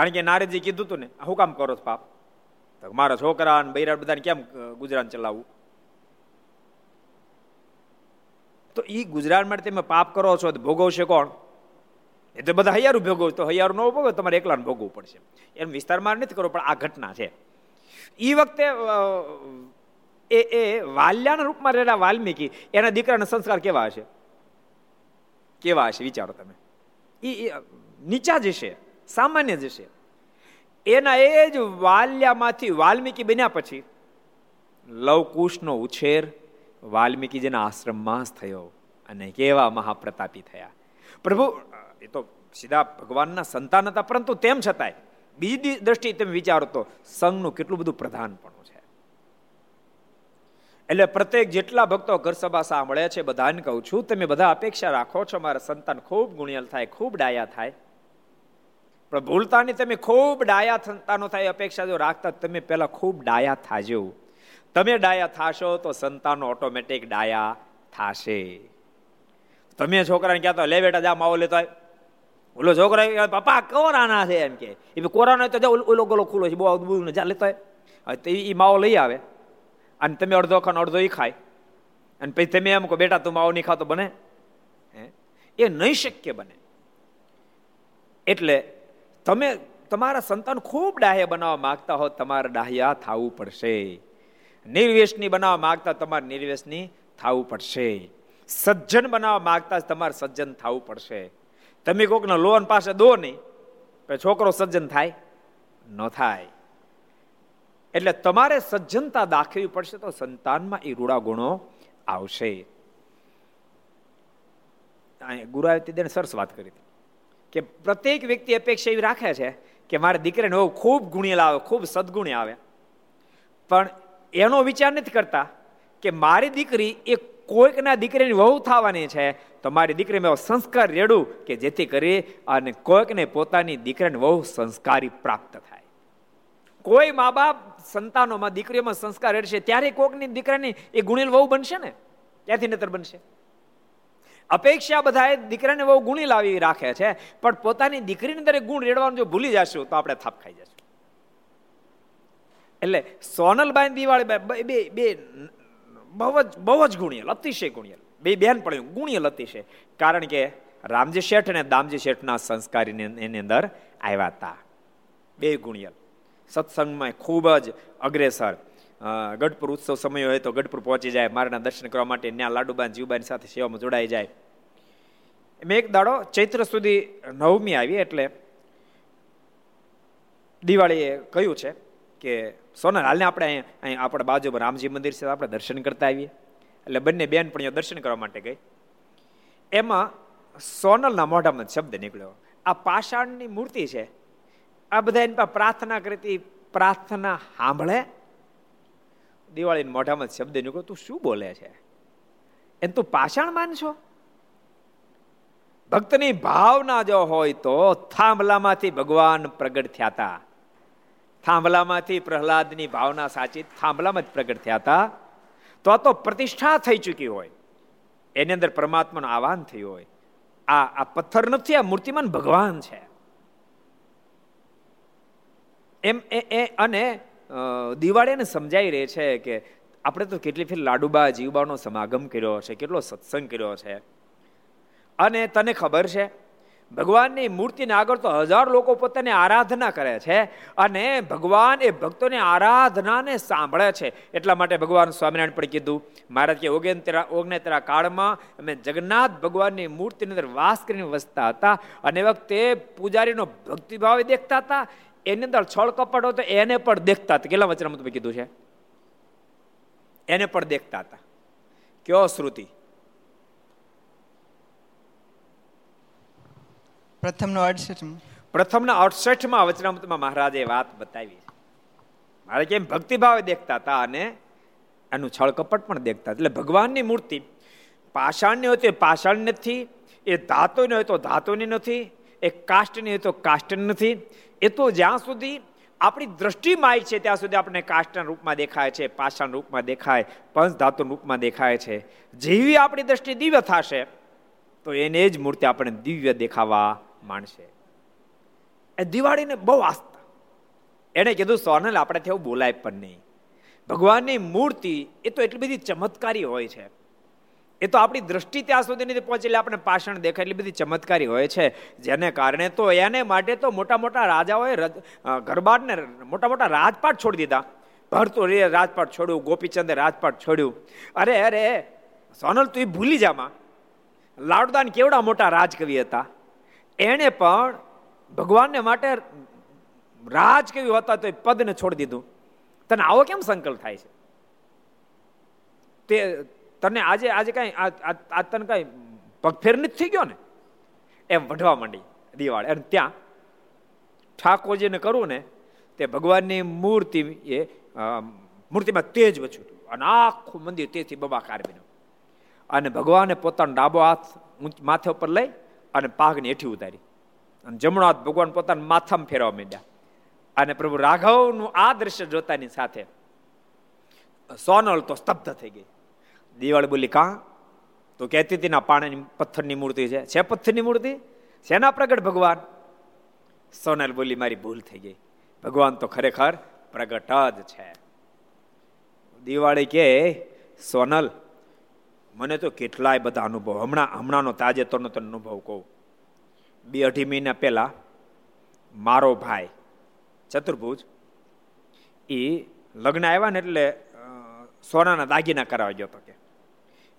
કારણ કે નારદજી કીધું હતું ને હું કામ કરો છો પાપ? તો મારા છોકરા અને બૈરા બધાને કેમ ગુજરાન ચલાવવું તો એ ગુજરાન માટે તમે પાપ કરો છો, તો ભોગવશે કોણ? એ તો બધા હૈયારું ભોગવ તો હૈયારું ન ભોગવ તમારે એકલાને ભોગવવું પડશે. એમ વિસ્તારમાં નથી કરો, પણ આ ઘટના છે. એ વખતે એ એ વાલ્યાના રૂપમાં રહેલા વાલ્મીકી, એના દીકરાના સંસ્કાર કેવા હશે? કેવા હશે, વિચારો તમે? એ નીચા જશે સામાન્ય જશે એના એ જ વાલ્યામાંથી વાલ્મીકી બન્યા પછી લવકુશનો ઉછેર વાલ્મીકી જેના આશ્રમમાં જ થયો અને કેવા મહાપ્રતાપી થયા. પ્રભુ, એ તો સીધા ભગવાનના સંતાન હતા, પરંતુ તેમ છતાંય બીજી દ્રષ્ટિએ તમે વિચારો તો સંઘનું કેટલું બધું પ્રધાનપણું છે. એટલે પ્રત્યેક જેટલા ભક્તો ઘર સભા સાંભળે છે, બધાને કહું છું, તમે બધા અપેક્ષા રાખો છો, મારા સંતાન ખૂબ ગુણિયલ થાય, ખૂબ ડાયા થાય. પણ ભૂલતાની તમે ખૂબ ડાયા સંતાનો થાય અપેક્ષા જો રાખતા તમે પહેલાં ખૂબ ડાયા થાજો. તમે ડાયા થાશો તો સંતાનો ઓટોમેટિક ડાયા થાશે. તમે છોકરાને કહેતા લે બેટા, જા, માવો લેતો ઓલો છોકરો પપ્પા કોરાના છે? એમ કે. એ કોરાનો તો ઓલો ગોલો ખુલ્લો છે, બહુ બહુ જા, લેતો હવે એ માવો લઈ આવે. અને તમે અડધો ખાન અડધો એ ખાય. અને પછી તમે એમ કહો, બેટા, તું માવો નહીં ખાતો, બને? એ નહીં શક્ય બને. એટલે તમે તમારા સંતાન ખૂબ ડાહ્યા બનાવવા માંગતા હો તમારે ડાહ્યા થવું પડશે. નિર્વેશની બનાવવા માંગતા તમારે નિર્વેશની થવું પડશે. સજ્જન બનાવવા માંગતા તમારે સજ્જન થવું પડશે. તમે કોકને લોન પાસે દો નહીં છોકરો સજ્જન થાય? ન થાય. એટલે તમારે સજ્જનતા દાખવી પડશે તો સંતાનમાં એ રૂડા ગુણો આવશે ગુરુએ તે સરસ વાત કરી હતી. કે પ્રત્યેક વ્યક્તિ અપેક્ષા એવી રાખે છે કે મારા દીકરીને બહુ ખૂબ ગુણેલા આવે, ખૂબ સદગુણી આવે. પણ એનો વિચાર નથી કરતા કે મારી દીકરી એ કોઈકના દીકરીની વહુ થવાની છે, તો મારી દીકરી મેં સંસ્કાર રેડું કે જેથી કરી અને કોઈકને પોતાની દીકરીને વહુ સંસ્કારી પ્રાપ્ત થાય. કોઈ મા બાપ સંતાનોમાં દીકરીઓમાં સંસ્કાર રેડશે, ત્યારે કોઈકની દીકરાની એ ગુણેલ વહુ બનશે ને? ક્યાંથી નતર બનશે. અપેક્ષા બધાએ દીકરાને બહુ ગુણી લાવી રાખે છે, પણ પોતાની દીકરીની દરેક ગુણ રેડવાનું જો ભૂલી જશું, તો આપણે થાપ ખાઈ જશું. એટલે સોનલબાઈ દિવાળી બે બે બહુ જ બહુ જ ગુણિયલ, અતિશય ગુણિયલ. બે બેન પડ્યું ગુણિયલ અતિશય. કારણ કે રામજી શેઠ અને દામજી શેઠના સંસ્કારી એની અંદર આવ્યા હતા. બે ગુણિયલ. સત્સંગમાં ખૂબ જ અગ્રેસર. ગઢપુર ઉત્સવ સમય હોય તો ગઢપુર પહોંચી જાય, મારના દર્શન કરવા માટે ત્યાં લાડુબાન જીવબાની સાથે સેવામાં જોડાઈ જાય. મેં એક દાડો ચૈત્ર સુધી નવમી આવી એટલે દિવાળીએ કહ્યું છે કે, સોનલ, હાલને આપણે અહીં આપણે બાજુમાં રામજી મંદિર છે, આપણે દર્શન કરતા આવીએ. એટલે બંને બેન પણ દર્શન કરવા માટે ગઈ. એમાં સોનલના મોઢામાં શબ્દ નીકળ્યો. આ પાષાણની મૂર્તિ છે. આ બધા એની પાસે પ્રાર્થના કરતી પ્રાર્થના સાંભળે. દિવાળીના મોઢામાં શબ્દ નીકળ્યો, તું શું બોલે છે? એમ તું પાષાણ માનશો? ભક્તની ભાવના જો હોય તો થાંભલામાંથી ભગવાન પ્રગટ થયા હતા. થાંભલામાંથી પ્રહલાદની ભાવના સાચી, થાંભલામાં જ પ્રગટ થયા હતા. તો આ તો પ્રતિષ્ઠા થઈ ચૂકી હોય. એની અંદર પરમાત્માનું આહવાન થયું હોય. આ આ પથ્થર નથી, આ મૂર્તિમાન ભગવાન છે. એમ, એ અને દિવાળીને સમજાઈ રહે છે કે આપણે તો કેટલી ફેર લાડુબા જીવબાનો સમાગમ કર્યો છે, કેટલો સત્સંગ કર્યો છે. અને તને ખબર છે, ભગવાનની મૂર્તિને આગળ તો હજાર લોકો પોતાની આરાધના કરે છે અને ભગવાન એ ભક્તોની આરાધનાને સાંભળે છે. એટલા માટે ભગવાન સ્વામિનારાયણ પણ કીધું, મહારાજ કે ઓગણતેરા ઓગણતેરા કાળમાં અમે જગન્નાથ ભગવાનની મૂર્તિની અંદર વાસ કરીને વસતા હતા અને વખતે પૂજારીનો ભક્તિભાવ દેખતા હતા. એની અંદર છળ કપટ હતો એને પણ દેખતા હતા. કેટલા વચનામાં તમે કીધું છે? એને પણ દેખતા હતા. કયો શ્રુતિ? પ્રથમનો અડસઠ પ્રથમના અડસઠમાં વચનામૃતમાં મહારાજે વાત બતાવી. મારે કેમ ભક્તિભાવે દેખતા હતા અને એનું છળ કપટ પણ દેખતા એટલે ભગવાનની મૂર્તિ પાષાણની હોય તો એ પાષાણ નથી, એ ધાતુની હોય તો ધાતુની નથી, એ કાષ્ટની હોય તો કાષ્ટની નથી. એ તો જ્યાં સુધી આપણી દ્રષ્ટિમાં આવી છે, ત્યાં સુધી આપણને કાષ્ટના રૂપમાં દેખાય છે, પાષાણ રૂપમાં દેખાય પંચ ધાતુ રૂપમાં દેખાય છે. જેવી આપણી દ્રષ્ટિ દિવ્ય થશે, તો એને જ મૂર્તિ આપણે દિવ્ય દેખાવા માણશે એ દિવાળીને બહુ આસ્થા. એણે કીધું, સોનલ, આપણે એવું બોલાય પણ નહીં. ભગવાનની મૂર્તિ એ તો એટલી બધી ચમત્કારી હોય છે. એ તો આપણી દ્રષ્ટિ ત્યાં સુધી નથી પહોંચેલી આપણે પાષણ દેખાય, એટલી બધી ચમત્કારી હોય છે. જેને કારણે તો એને માટે તો મોટા મોટા રાજાઓએ ગરબાને મોટા મોટા રાજપાટ છોડી દીધા. ભરતો રે રાજપાટ છોડ્યું, ગોપીચંદે રાજપાટ છોડ્યું. અરે અરે, સોનલ, તું એ ભૂલી જામાં. લાડુદાન કેવડા મોટા રાજકવિ હતા? એણે પણ ભગવાનને માટે રાજ કેવી હોતા તો એ પદને છોડી દીધું. તને આવો કેમ સંકલ્પ થાય છે? તે તને આજે આજે કઈ, આ તને કઈ પગફેર નથી થઈ ગયો ને? એમ વઢવા માંડી દિવાળી. અને ત્યાં ઠાકોરજીને કરવું ને, તે ભગવાનની મૂર્તિ એ મૂર્તિમાં તેજ વચ્યું અને આખું મંદિર તેથી બબાકાર બન્યું. અને ભગવાને પોતાનો ડાબો હાથ માથે ઉપર લઈ અને પાઘની હેઠી ઉતારી. અને જમણો હાથ ભગવાન પોતાના માથામાં ફેરવા માંડ્યા. અને પ્રભુ રાઘવનું આ દ્રશ્ય જોતાની સાથે સોનલ તો સ્તબ્ધ થઈ ગઈ. દિવાળી બોલી, કાં? તો કહેતી હતી ના, પાણીની પથ્થરની મૂર્તિ છે. છે પથ્થરની મૂર્તિ? શેના પ્રગટ ભગવાન? સોનલ બોલી, મારી ભૂલ થઈ ગઈ. ભગવાન તો ખરેખર પ્રગટ જ છે. દિવાળી કે સોનલ મને તો કેટલાય બધા અનુભવ. હમણાં, હમણાંનો તાજેતરનો તને અનુભવ કહું. બે અઢી મહિના પહેલા મારો ભાઈ, ચતુર્ભુજ, એ લગ્ન આવ્યા ને એટલે સોનાના દાગીના કરાવવા ગયો હતો કે.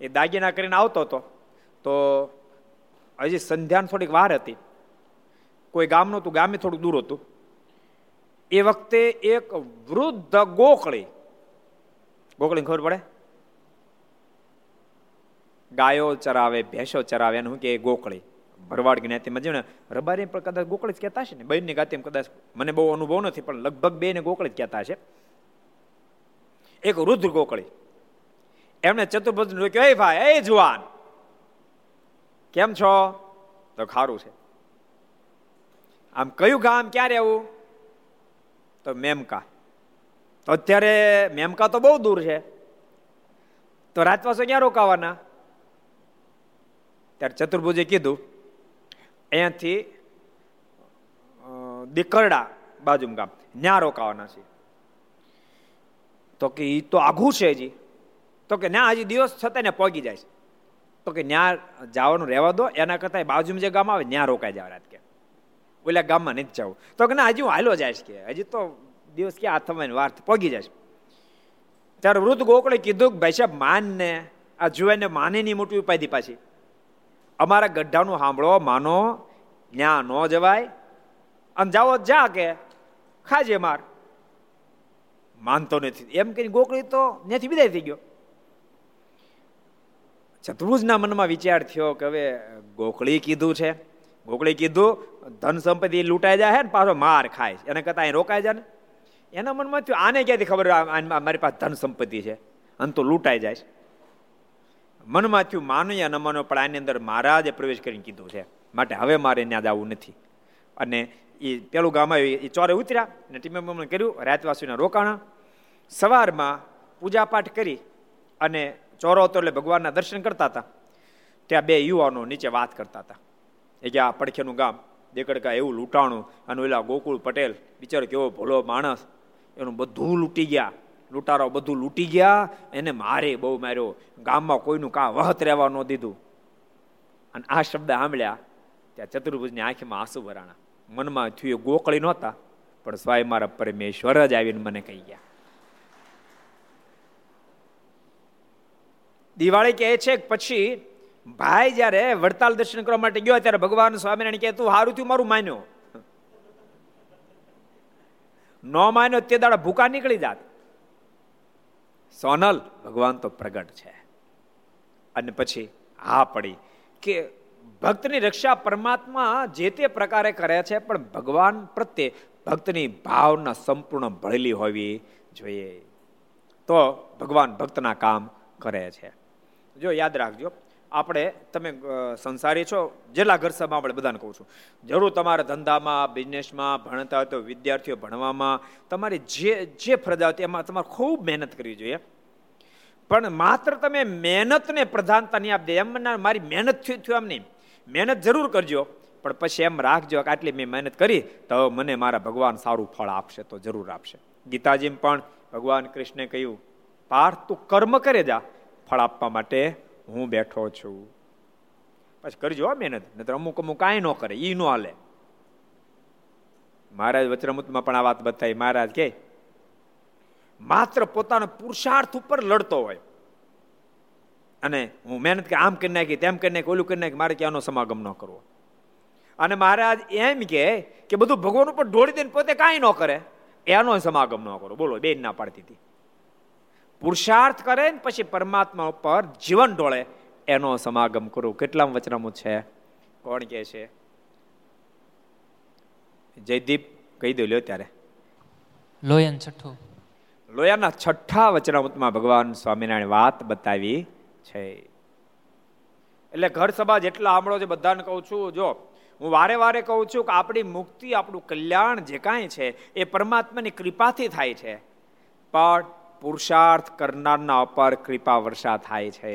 એ દાગીના કરીને આવતો હતો. તો હજી સંધ્યાન થોડીક વાર હતી. કોઈ ગામનું હતું, ગામે થોડુંક દૂર હતું. એ વખતે એક વૃદ્ધ ગોકળી ગોકળી ખબર પડે? ગાયો ચરાવે, ભેંસો ચરાવે એનું કે ગોકળી. ભરવાડ જ્ઞાતિમાં જેને રબારી પણ કદાચ ગોકળી જ કહેતા છે ને? બહેનની ગાતી કદાચ મને બહુ અનુભવ નથી, પણ લગભગ બે ને ગોકળી જ કહેતા છે એક રુદ્ર ગોકળી. એમણે ચતુર્ભુજ રોક્યો એ ભાઈ એ જુવાન, કેમ છો? તો ખારું છે. આમ કયું ગામ ક્યારે આવું? તો મેમકા. અત્યારે મેમકા તો બહુ દૂર છે. તો રાતવાસો ક્યાં રોકાવાના? ત્યારે ચતુર્ભુજે કીધું, અહીંયાથી દીકરડા બાજુ ગામ, ન્યા રોકાવાના છે. તો કે એ તો આઘું છે હજી. તો કે ના હજી દિવસ છતાં ને પહોંચી જાય તો કે ન્યા જવાનું રહેવા દો, એના કરતાં બાજુમાં જે ગામ આવે ન્યા રોકાઈ જાવ રાત કે. ઓલા ગામમાં નથી જવું. તો કે ના, હજી હું હાલો જાય કે. હજી તો દિવસ ક્યાં હાથમાં વાર પહોંચી જાય ત્યારે વૃદ્ધ ગોકળે કીધું કે, ભાઈ સાહેબ માન ને આ જુવાને માને ની મોટી ઉપાધિ પાછી. અમારા ગઢાનું સાંભળો, માનો ત્યાં ન જવાય. અને જાઓ, જા કે, ખાજે માર. માનતો નથી. એમ કઈ ગોકળી તો ત્યાંથી વિદાય થઈ ગયો. ચતુર્જના મનમાં વિચાર થયો કે હવે ગોકળી કીધું છે. ગોકળી કીધું, ધન સંપત્તિ લૂંટાઈ જાય ને, પાછો માર ખાય એને કરતા અહીં રોકાઈ જાય ને. એના મનમાં થયું, આને ક્યાંથી ખબર મારી પાસે ધન સંપત્તિ છે? અને તો લૂંટાઈ જાય મનમાં થયું માનો યા ન માનો પણ આની અંદર મહારાજે પ્રવેશ કરીને કીધું છે. માટે હવે મારે ત્યાં જવું નથી. અને એ પેલું ગામ આવ્યું એ ચોરે ઉતર્યા અને ટીમે કર્યું, રાતવાસીના રોકાણા. સવારમાં પૂજાપાઠ કરી અને ચોરો હતો એટલે ભગવાનના દર્શન કરતા હતા. ત્યાં બે યુવાનો નીચે વાત કરતા હતા. એ કે આ પડખેનું ગામ, દેકડકા એવું લૂંટાણું અને ઓલા ગોકુળ પટેલ, બિચારો કેવો ભોલો માણસ, એનું બધું લૂંટી ગયા. લૂંટારો બધું લૂંટી ગયા, એને મારે બહુ માર્યો. ગામમાં કોઈનું કા વહત રહેવા ન દીધું. અને આ શબ્દ સાંભળ્યા, ત્યાં ચતુર્ભુજની આંખમાં આંસુ ભરાણા. મનમાં થયું ગોકળી નહોતા, પણ સ્વાય મારા પરમેશ્વર જ આવીને મને કહી ગયા. દિવાળી કહે છે પછી ભાઈ જ્યારે વડતાલ દર્શન કરવા માટે ગયો ત્યારે ભગવાન સ્વામિનારાયણ કહે, તું સારું થયું, મારું માન્યો. ન માન્યો તે દાડા ભૂકા નીકળી જાત. સોનલ ભગવાન તો પ્રગટ છે. અને પછી હા પડી કે ભક્તની રક્ષા પરમાત્મા જે તે પ્રકારે કરે છે, પણ ભગવાન પ્રત્યે ભક્તની ભાવના સંપૂર્ણ ભળેલી હોવી જોઈએ. તો ભગવાન ભક્તના કામ કરે છે. જો યાદ રાખજો આપણે, તમે સંસારી છો, જેટલા ઘર સભામાં આપણે બધાને કહું છું. જરૂર તમારા ધંધામાં બિઝનેસમાં ભણતા હોય તો વિદ્યાર્થીઓ ભણવામાં, તમારી જે જે ફરજા આવતી એમાં તમારે ખૂબ મહેનત કરવી જોઈએ. પણ માત્ર તમે મહેનતને પ્રધાનતા નહીં આપજો એમ મારી મહેનત થયું એમ નહીં. મહેનત જરૂર કરજો, પણ પછી એમ રાખજો કે આટલી મેં મહેનત કરી, તો મને મારા ભગવાન સારું ફળ આપશે, તો જરૂર આપશે. ગીતાજીમ પણ ભગવાન કૃષ્ણે કહ્યું પાર્થ તું કર્મ કરે જા, ફળ આપવા માટે હું બેઠો છું. પછી કરજો મહેનત નતર અમુક અમુક કાંઈ ન કરે એ ન હાલે. મહારાજ વચરામૃતમાં પણ આ વાત બતાવી. મહારાજ કે, માત્ર પોતાના પુરુષાર્થ ઉપર લડતો હોય. અને હું મહેનત કે આમ કરી નાખી, તેમ કરી નાખી, ઓલું કરી નાખી, મારે ક્યાંનો સમાગમ ન કરવો? અને મહારાજ એમ કે બધું ભગવાન ઉપર ઢોળી દઈને પોતે કાંઈ ન કરે, એનો સમાગમ ન કરો. બોલો, બેન ના પાડતી હતી. પુરુષાર્થ કરે ને પછી પરમાત્મા ઉપર જીવન ઢોળે એનો સમાગમ કરું. કેટલા વચનામું છે? કોણ કે છે? જયદીપ કહી દો લ્યો ત્યારે. લોયન છઠ્ઠું. લોયાના છઠ્ઠા વચનામૃતમાં ભગવાન સ્વામિનારાયણ વાત બતાવી છે. એટલે ઘર સભા જેટલા આમળો છે બધાને કહું છું જો હું વારે વારે કહું છું કે આપણી મુક્તિ આપણું કલ્યાણ જે કાંઈ છે એ પરમાત્માની કૃપાથી થાય છે. પણ પુરુષાર્થ કરનારના ઉપર કૃપા વર્ષા થાય છે.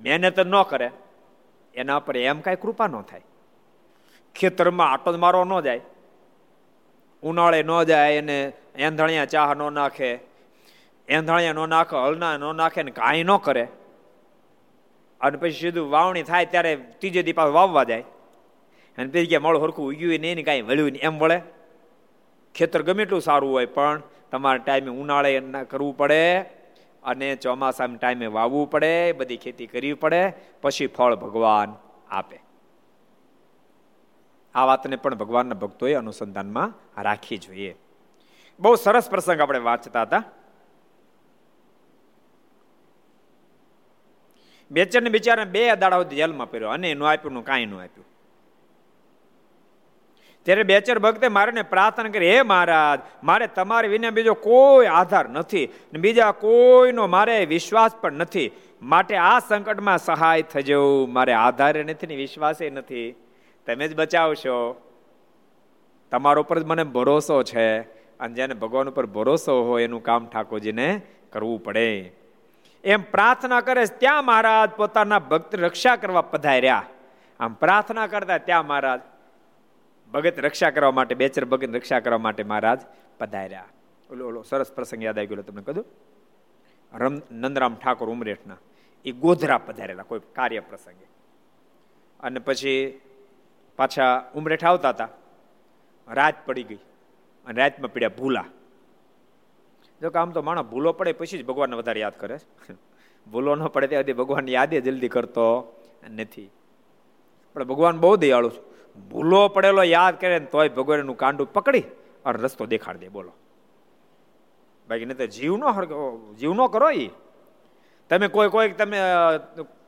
મહેનત ન કરે, એના પર એમ કાંઈ કૃપા ન થાય. ખેતરમાં આટો મારો ન જાય, ઉનાળે ન જાય એને એંધણિયા ચાહ ન નાખે, એંધણિયા ન નાખે, હલના ન નાખે ને કાંઈ ન કરે. અને પછી સીધું વાવણી થાય ત્યારે ત્રીજે દી પાછું વાવવા જાય. અને પછી કે મળ હરખું ઉગ્યું નહીં ને કાંઈ વળ્યું નહીં એમ વળે. ખેતર ગમે એટલું સારું હોય પણ તમારે ટાઈમે ઉનાળે કરવું પડે અને ચોમાસામાં ટાઈમે વાવવું પડે, બધી ખેતી કરવી પડે, પછી ફળ ભગવાન આપે. આ વાતને પણ ભગવાનના ભક્તોએ અનુસંધાનમાં રાખવી જોઈએ. બહુ સરસ પ્રસંગ આપણે વાંચતા હતા. બેચર ને બિચારા બે દાડા સુધી જેલમાં પહેર્યો અને એનું આપ્યું કાંઈ ન આપ્યું. ત્યારે બેચર ભક્તે મારે પ્રાર્થના કરી, હે મહારાજ, મારે તમારે વિના બીજો કોઈ આધાર નથી બીજા કોઈનો મારે વિશ્વાસ પણ નથી. માટે આ સંકટમાં સહાય થજો. મારે આધારે નથી ને વિશ્વાસે નથી. તમે જ બચાવશો. તમારો ઉપર મને ભરોસો છે. અને જેને ભગવાન ઉપર ભરોસો હોય એનું કામ ઠાકોરજીને કરવું પડે. એમ પ્રાર્થના કરે ત્યાં મહારાજ પોતાના ભક્ત રક્ષા કરવા પધાર્યા. આમ પ્રાર્થના કરતા ત્યાં મહારાજ ભગત રક્ષા કરવા માટે, બેચર ભગત રક્ષા કરવા માટે મહારાજ પધાર્યા. ઓલો ઓલો, સરસ પ્રસંગ યાદ આવી ગયો તમને કીધું? રમ, નંદરામ ઠાકોર ઉમરેઠના. એ ગોધરા પધારેલા કોઈ કાર્ય પ્રસંગે. અને પછી પાછા ઉમરેઠ આવતા હતા. રાત પડી ગઈ અને રાતમાં પીડ્યા ભૂલા. જો કે આમ તો માણસ ભૂલો પડે પછી જ ભગવાનને વધારે યાદ કરે. ભૂલો ન પડે ત્યાં સુધી ભગવાન યાદ જલ્દી કરતો નથી. પણ ભગવાન બહુ દયાળુ છે. ભૂલો પડેલો યાદ કરે ને તોય ભગવાન એનું કાંડું પકડી અને રસ્તો દેખાડી દે, બોલો. બાકી નહીં તો જીવ નો જીવ કરો એ તમે કોઈ, કોઈક તમે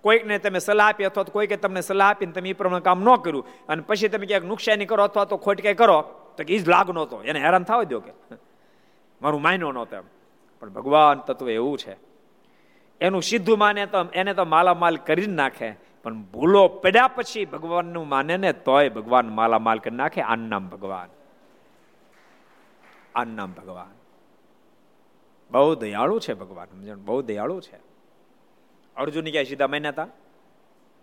કોઈકને તમે સલાહ આપી અથવા તો કોઈકે તમને સલાહ આપીને તમે એ પ્રમાણે કામ ન કર્યું અને પછી તમે ક્યાંક નુકસાની કરો અથવા તો ખોટ કંઈ કરો, તો કે એ જ લાગ નહોતો. એને હેરાન થવા દો કે. મારું માયનો નહોતો એમ. પણ ભગવાન તત્વ એવું છે. એનું સીધું માને તો એને તો માલામાલ કરી જ નાખે. પણ ભૂલો પડ્યા પછી ભગવાનનું માને ને તોય ભગવાન માલામાલ કરી નાખે. આન નામ ભગવાન. આન નામ ભગવાન. બહુ દયાળુ છે ભગવાન. બહુ દયાળુ છે. અર્જુન ક્યાંય સીધા માન્યા હતા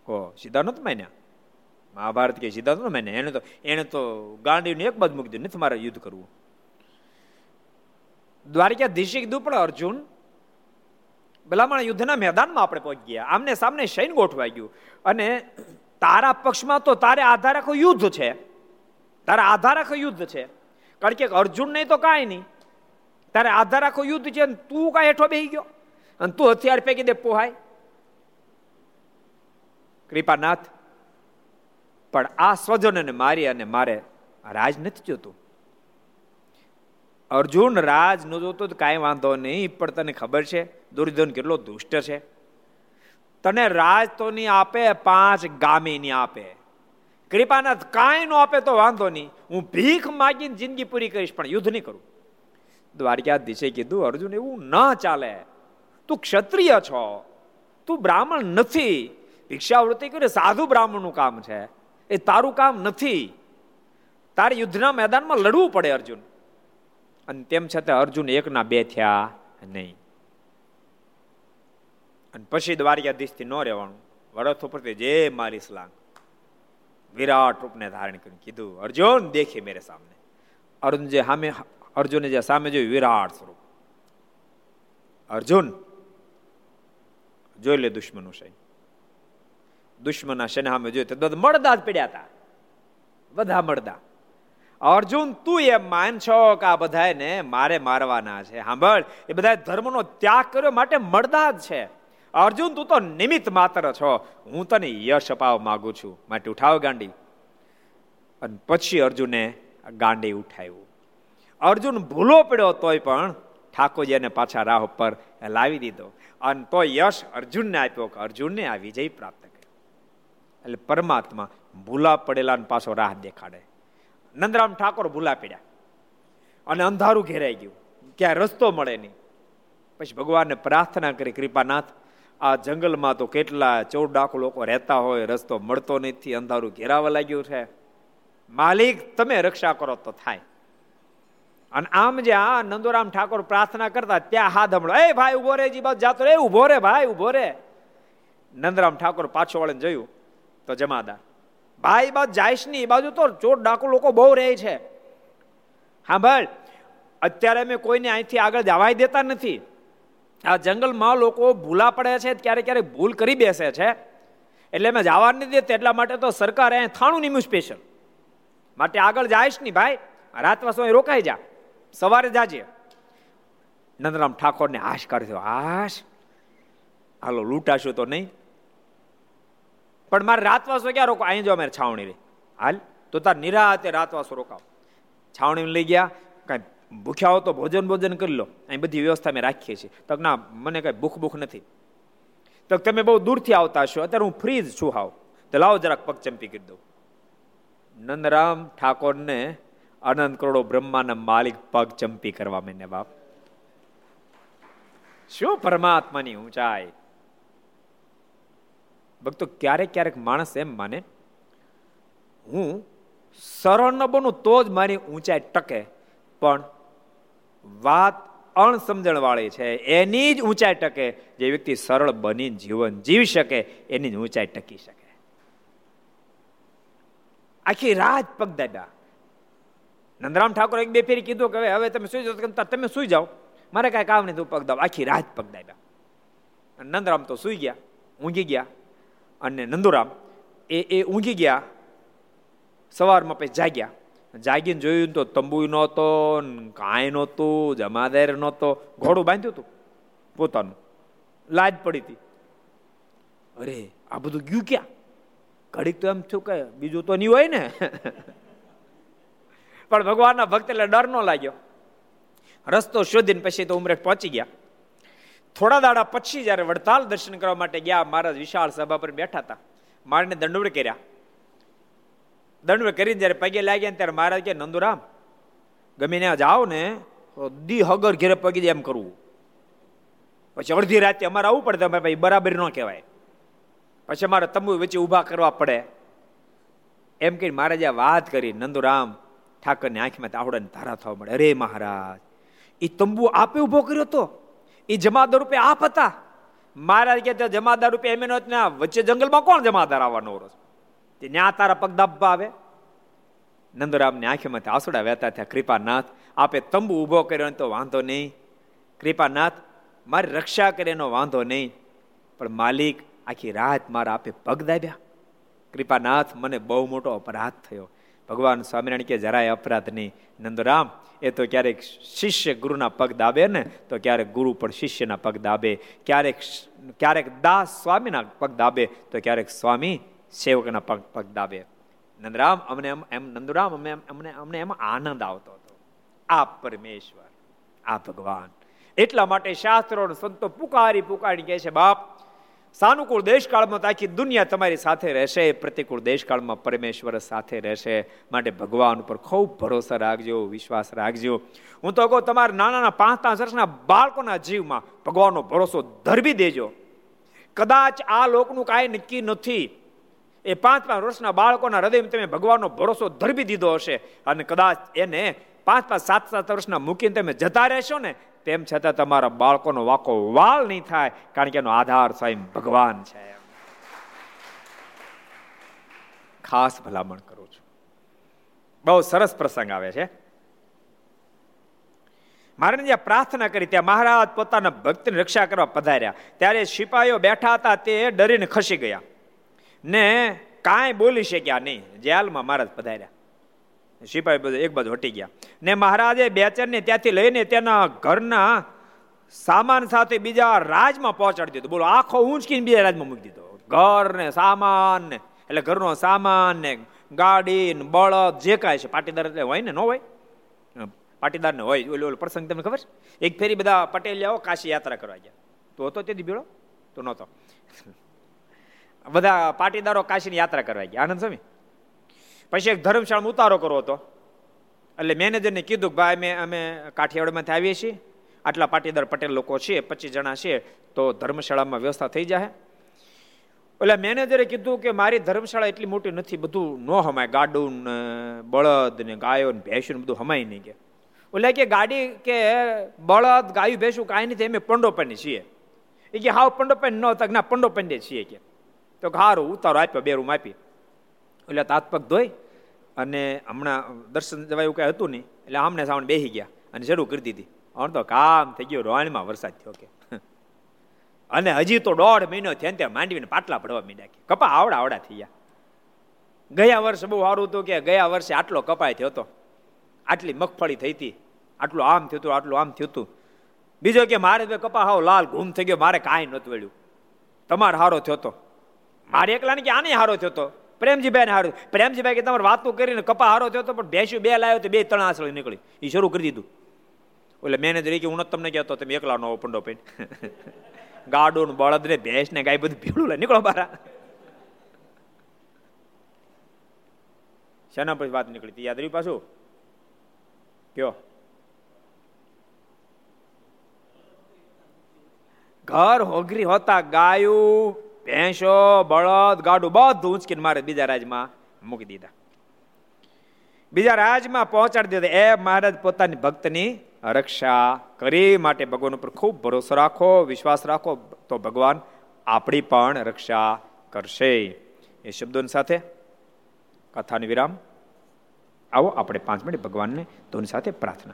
કો સીધા નતું માન્યા? મહાભારત કે સીધા નતું માન્યા? એને તો એને તો ગાંડીને એક બાદ મૂકી દીધું, નથી મારે યુદ્ધ કરવું. દ્વારિકાધીશે કીધું પણ અર્જુન ભલામણ યુદ્ધના મેદાનમાં આપણે પહોંચી ગયા આમને સામને સૈન ગોઠવાઈ ગયું. અને તારા પક્ષમાં તો તારે આધાર આખો યુદ્ધ છે. તારા આધાર આખો યુદ્ધ છે. કારણ કે અર્જુન નહીં તો કાંઈ નહીં. તારે આધાર આખો યુદ્ધ છે અને તું કાંઈ હેઠો બેસી ગયો. અને તું હથિયાર ફેંકી દે પોહાય. કૃપાનાથ, પણ આ સ્વજનને મારી અને મારે રાજ નથી જોતું. અર્જુન રાજ નો જોતો તો કાંઈ વાંધો નહીં, પણ તને ખબર છે, દુર્યોધન કેટલો દુષ્ટ છે? તને રાજ તો નહીં આપે, પાંચ ગામી નહીં આપે. કૃપાનાથ કાંઈ ન આપે તો વાંધો નહીં. હું ભીખ માગીને જિંદગી પૂરી કરીશ, પણ યુદ્ધ નહીં કરું. દ્વારકાધીશે કીધું, અર્જુન, એવું ન ચાલે. તું ક્ષત્રિય છો. તું બ્રાહ્મણ નથી. ભિક્ષાવૃત્તિ કરી, સાધુ બ્રાહ્મણનું કામ છે. એ તારું કામ નથી. તારે યુદ્ધના મેદાનમાં લડવું પડે, અર્જુન. અને તેમ છતાં અર્જુન એકના બે થયા નહીં. અને પછી દ્વારિકાધીશથી ન રહેવાનું. વરથ ઉપરથી જે મારી સ્લાંગ વિરાટ રૂપને ધારણ કર્યું કીધું, અર્જુન, દેખે મેરે સામને. અર્જુન જે સામે, અર્જુને જે સામે જોયું, વિરાટ સ્વરૂપ. અર્જુન, જોઈ લે દુશ્મનું સૈન દુશ્મના સેના સામે જોયું, તો મળદા જ પડ્યા હતા. બધા મળદા. અર્જુન, તું એમ માન છો કે આ બધાને મારે મારવાના છે? સાંભળ એ બધા ધર્મનો ત્યાગ કર્યો, માટે મળદા જ છે. અર્જુન, તું તો નિમિત્ત માત્ર છો. હું તને યશ અપાવવા માંગુ છું. માટે ઉઠાવ ગાંડી. અને પછી અર્જુને ગાંડી ઉઠાવ્યું. અર્જુન ભૂલો પડ્યો તોય પણ ઠાકોરજી એને પાછા રાહ ઉપર લાવી દીધો. અને તો યશ અર્જુનને આપ્યો કે અર્જુનને આ વિજય પ્રાપ્ત કર્યો એટલે પરમાત્મા ભૂલા પડેલા પાછો રાહ દેખાડે. નંદરામ ઠાકોર ભૂલા પડ્યા. અને અંધારું ઘેરાઈ ગયું. ક્યાં રસ્તો મળે નહીં. પછી ભગવાનને પ્રાર્થના કરી, કૃપાનાથ, આ જંગલમાં તો કેટલા ચૌદ ડાકુ લોકો રહેતા હોય, રસ્તો મળતો નથી, અંધારું ઘેરાવા લાગ્યું છે. માલિક, તમે રક્ષા કરો તો થાય. અને આમ જે આ નંદોરામ ઠાકોર પ્રાર્થના કરતા, ત્યાં હાથ હમળો. એ ભાઈ ઊભો રે જી બાદ જાતો રે ઊભો રે ભાઈ ઊભો રે. નંદરામ ઠાકોર પાછો વળીને જોયું, તો જમાદાર ભાઈ બાદ જાયશની એ બાજુ તો ચોર ડાકુ લોકો બહુ રહે છે. હા ભાઈ અત્યારે અમે કોઈને અહીંથી આગળ જવાય દેતા નથી. આ જંગલમાં લોકો ભૂલા પડે છે, ક્યારેક ક્યારેક ભૂલ કરી બેસે છે. એટલે અમે જવા નથી દેતા, એટલા માટે તો સરકારે અહીંયા થાણું નિમ્યું સ્પેશિયલ માટે આગળ જાયશ નહીં ભાઈ, રાત વાસો રોકાઈ જા. સવારે જાજે. નંદરામ ઠાકોરને હાશ કરજો હાશ. હાલો, લૂંટાશું તો નહીં. પણ મારે રાતવાસો ક્યાં રોકો અહીં જો અમારે છાવણી રે હાલ, તો તાર નિરાતે રાતવાસો રોકાવ. છાવણી લઈ ગયા, કાંઈ ભૂખ્યા હો તો ભોજન ભોજન કરી લો. અહીં બધી વ્યવસ્થા મેં રાખીએ છીએ. તો ના, મને કાંઈ ભૂખ ભૂખ નથી. તો તમે બહુ દૂરથી આવતા છો અત્યારે હું ફ્રી જ છું હાવ. તો લાવો જરાક પગ ચંપી કરી દઉં. નંદરામ ઠાકોરને અનંત કરોડો બ્રહ્માના માલિક પગ ચંપી કરવા મેને બાપ. શું પરમાત્માની ઊંચાઈ? ભક્તો, ક્યારેક ક્યારેક માણસ એમ માને, હું સરળ ન બનું તો જ મારી ઊંચાઈ ટકે, પણ વાત અણસમજણ વાળી છે. એની જ ઊંચાઈ ટકે, જે વ્યક્તિ સરળ બની જીવન જીવી શકે, એની જ ઊંચાઈ ટકી શકે. આખી રાત પગ દાદા નંદરામ ઠાકોર એક બે ફેરી કીધું કે, હવે તમે સુઈ જાઓ. તમે સુઈ જાઓ. મારે કાંઈ કામ નહીં તું પગ દાવ આખી રાત પગ દાદા નંદરામ તો સુઈ ગયા, ઊંઘી ગયા. અને નંદુરામ, એ એ ઊંઘી ગયા. સવારમાં પછી જાગ્યા. જાગીને જોયું તો તંબુ નહોતો કાંઈ નહોતું, જમાદાર નહોતો. ઘોડું બાંધ્યું હતું પોતાનું. લાજ પડી હતી. અરે, આ બધું ગયું ક્યાં? ઘડીક તો એમ થયું કે બીજું તો નહીં હોય ને. પણ ભગવાનના ભક્ત એટલે ડર ન લાગ્યો. રસ્તો શોધીને પછી તો ઉમરેઠ પહોંચી ગયા. થોડા દાડા પછી જયારે વડતાલ દર્શન કરવા માટે ગયા, મહારાજ વિશાળ સભા પર બેઠા હતા. મારને દંડવડ કર્યા. દંડવડ કરીને જયારે પગે લાગ્યા ત્યારે મહારાજ કે, નંદુરામ, ગમે ત્યાં જાઓ ને, તો દી હગર ઘેરે પગી જાય એમ કરવું. પછી અડધી રાતે અમારે આવવું પડે તમારે ભાઈ બરાબર ન કહેવાય. પછી અમારે તંબુ વચ્ચે ઊભા કરવા પડે. એમ કહીને મહારાજે વાત કરી. નંદુરામ, ઠાકરની આંખમાં તાવડાને ધારા થવા મળે અરે મહારાજ એ તંબુ આપે ઊભો કર્યો તો? એ જમાદાર રૂપે આપ હતા. મહારાજ કે જમાદાર રૂપે એમ વચ્ચે જંગલમાં કોણ જમાદાર આવવાનો રોજ તે ન્યા તારા પગ દાબવા આવે. નંદરામની આંખીમાંથી આસુડા વહેતા થયા, કૃપાનાથ, આપે તંબુ ઊભો કર્યો તો વાંધો નહીં. કૃપાનાથ, મારી રક્ષા કરે એનો વાંધો નહીં. પણ માલિક, આખી રાત મારા આપે પગ દાબ્યા. કૃપાનાથ, મને બહુ મોટો અપરાધ થયો. ભગવાન સ્વામિનારાયણ કે જરાય અપરાધ નહીં. નંદરામ એ તો ક્યારેક શિષ્ય ગુરુના પગ દાબે ને, તો ક્યારેક ગુરુ પણ શિષ્યના પગ દાબે. ક્યારેક ક્યારેક દાસ સ્વામીના પગ દાબે, તો ક્યારેક સ્વામી સેવકના પગ પગ દાબે. નંદરામ અમને એમ નંદુરામ અમે અમને અમને એમાં આનંદ આવતો હતો. આ પરમેશ્વર, આ ભગવાન. એટલા માટે શાસ્ત્રો સંતો પુકારી પુકારી કહે છે, બાપ સાનુકૂળ દેશકાળમાં તો દુનિયા તમારી સાથે રહેશે, પ્રતિકૂળ દેશકાળમાં પરમેશ્વર સાથે રહેશે. માટે ભગવાન ઉપર ખૂબ ભરોસો રાખજો, વિશ્વાસ રાખજો. હું તો કહું, તમારા નાના નાના પાંચ પાંચ વર્ષના બાળકોના જીવમાં ભગવાનનો ભરોસો ધરવી દેજો. કદાચ આ લોકનું કાંઈ નક્કી નથી. એ પાંચ પાંચ વર્ષના બાળકોના હૃદયમાં તમે ભગવાનનો ભરોસો ધરવી દીધો હશે. અને કદાચ એને પાંચ પાંચ સાત સાત વર્ષના મૂકીને તમે જતા રહેશો ને તેમ છતાં તમારા બાળકોનો વાકો વાલ નહીં થાય, કારણ કે એનો આધાર સ્વયં ભગવાન છે. ખાસ ભલામણ કરું છું. બહુ સરસ પ્રસંગ આવે છે. મહારાજ જ્યાં પ્રાર્થના કરી, ત્યાં મહારાજ પોતાના ભક્તની રક્ષા કરવા પધાર્યા. ત્યારે સિપાહીઓ બેઠા હતા, તે ડરીને ખસી ગયા. ને કાંઈ બોલી શક્યા નહીં. જેલમાં મહારાજ પધાર્યા. સિપાહી બધા એક બાજુ હટી ગયા. ને મહારાજે બેચરને ત્યાંથી લઈને તેના ઘરના સામાન સાથે બીજા રાજમાં પહોંચાડી દીધું. બોલો, આખો ઊંચકીને બીજા રાજમાં મૂકી દીધો. ઘર ને સામાન ને એટલે ઘરનો સામાન ને ગાડી ને બળદ, જે કાંઈ છે, પાટીદાર એટલે હોય ને, ન હોય? પાટીદાર ને હોય, ઓલું પ્રસંગ તમને ખબર? છે એક ફેરી બધા પટેલિયાઓ કાશી યાત્રા કરવા ગયા. તો હતો તેથી ભીડો તો નહોતો. બધા પાટીદારો કાશીની યાત્રા કરવા ગયા. આનંદ સ્વામી? પછી એક ધર્મશાળામાં ઉતારો કરવો હતો. એટલે મેનેજરને કીધું કે ભાઈ મેં અમે કાઠિયાવાડમાંથી આવીએ છીએ. આટલા પાટીદાર પટેલ લોકો છીએ પચીસ જણા છીએ તો ધર્મશાળામાં વ્યવસ્થા થઈ જાય એટલે મેનેજરે કીધું કે મારી ધર્મશાળા એટલી મોટી નથી, બધું ન હમાય. ગાડું ને બળદ ને ગાયો ને ભેંસું બધું હમાય નહીં કે. એટલે કે ગાડી કે બળદ, ગાયું, ભેંસું કાંઈ નથી, અમે પંડોપની છીએ. એ કે હાવ પંડોપન ન હતા ના છીએ કે. તો હારું, ઉતારો આપ્યો, બે રૂમ આપી. એટલે તાત્પક ધોઈ અને હમણાં દર્શન જવા એવું કાંઈ હતું નહીં, એટલે આમને સાવણ બેસી ગયા અને શરૂ કરી દીધી. હવે તો કામ થઈ ગયું, રોહાણીમાં વરસાદ થયો કે. અને હજી તો દોઢ મહિનો થયા ત્યાં માંડવીને પાટલા પડવા માંડ્યા કે. કપા આવડા આવડા થઈ ગયા ગયા વર્ષે બહુ સારું હતું કે ગયા વર્ષે આટલો કપાય થયો હતો આટલી મગફળી થઈ હતી, આટલું આમ થયું હતું, આટલું આમ થયું હતું. બીજો કે મારે કપા હાવ લાલ ગુમ થઈ ગયો, મારે કાંઈ નહોતું વળ્યું. તમારે હારો થયો હતો મારે એકલાને કે આને હારો થયો તો? પ્રેમજીભાઈ હારો. પ્રેમજીભાઈ કે તમારે વાતો કરીને કપા હારો થયો તો પણ ભેંસ્યું બે લાવ્યો તો બે ત્રણ આસળી નીકળી. એ શરૂ કરી દીધું. એટલે મેનેજર કે હું તમને કહેતો તમે એકલા નો પંડો પૈન *laughs* ગાડો બળદ ને ભેંસ ને ગાય બધું ભીડું લે, નીકળો બારા. *laughs* શેના પછી વાત નીકળી? યાદ રહ્યું પાછું? કયો? ઘર હોગરી હોતા ગાયું. ભેંસો, બળદ, ગાડું બધું ઉંચકીને મારે બીજા રાજમાં મૂકી દીધા. બીજા રાજમાં પહોંચાડી દીધા. એ મહારાજ પોતાની ભક્તની રક્ષા કરી માટે ભગવાન ઉપર ખૂબ ભરોસો રાખો, વિશ્વાસ રાખો, તો ભગવાન આપણી પણ રક્ષા કરશે. એ શબ્દોની સાથે કથાની વિરામ. આવો, આપણે પાંચ મિનિટ ભગવાનને ધોની સાથે પ્રાર્થના.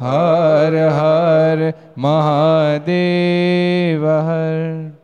હર હર મહાદેવ હર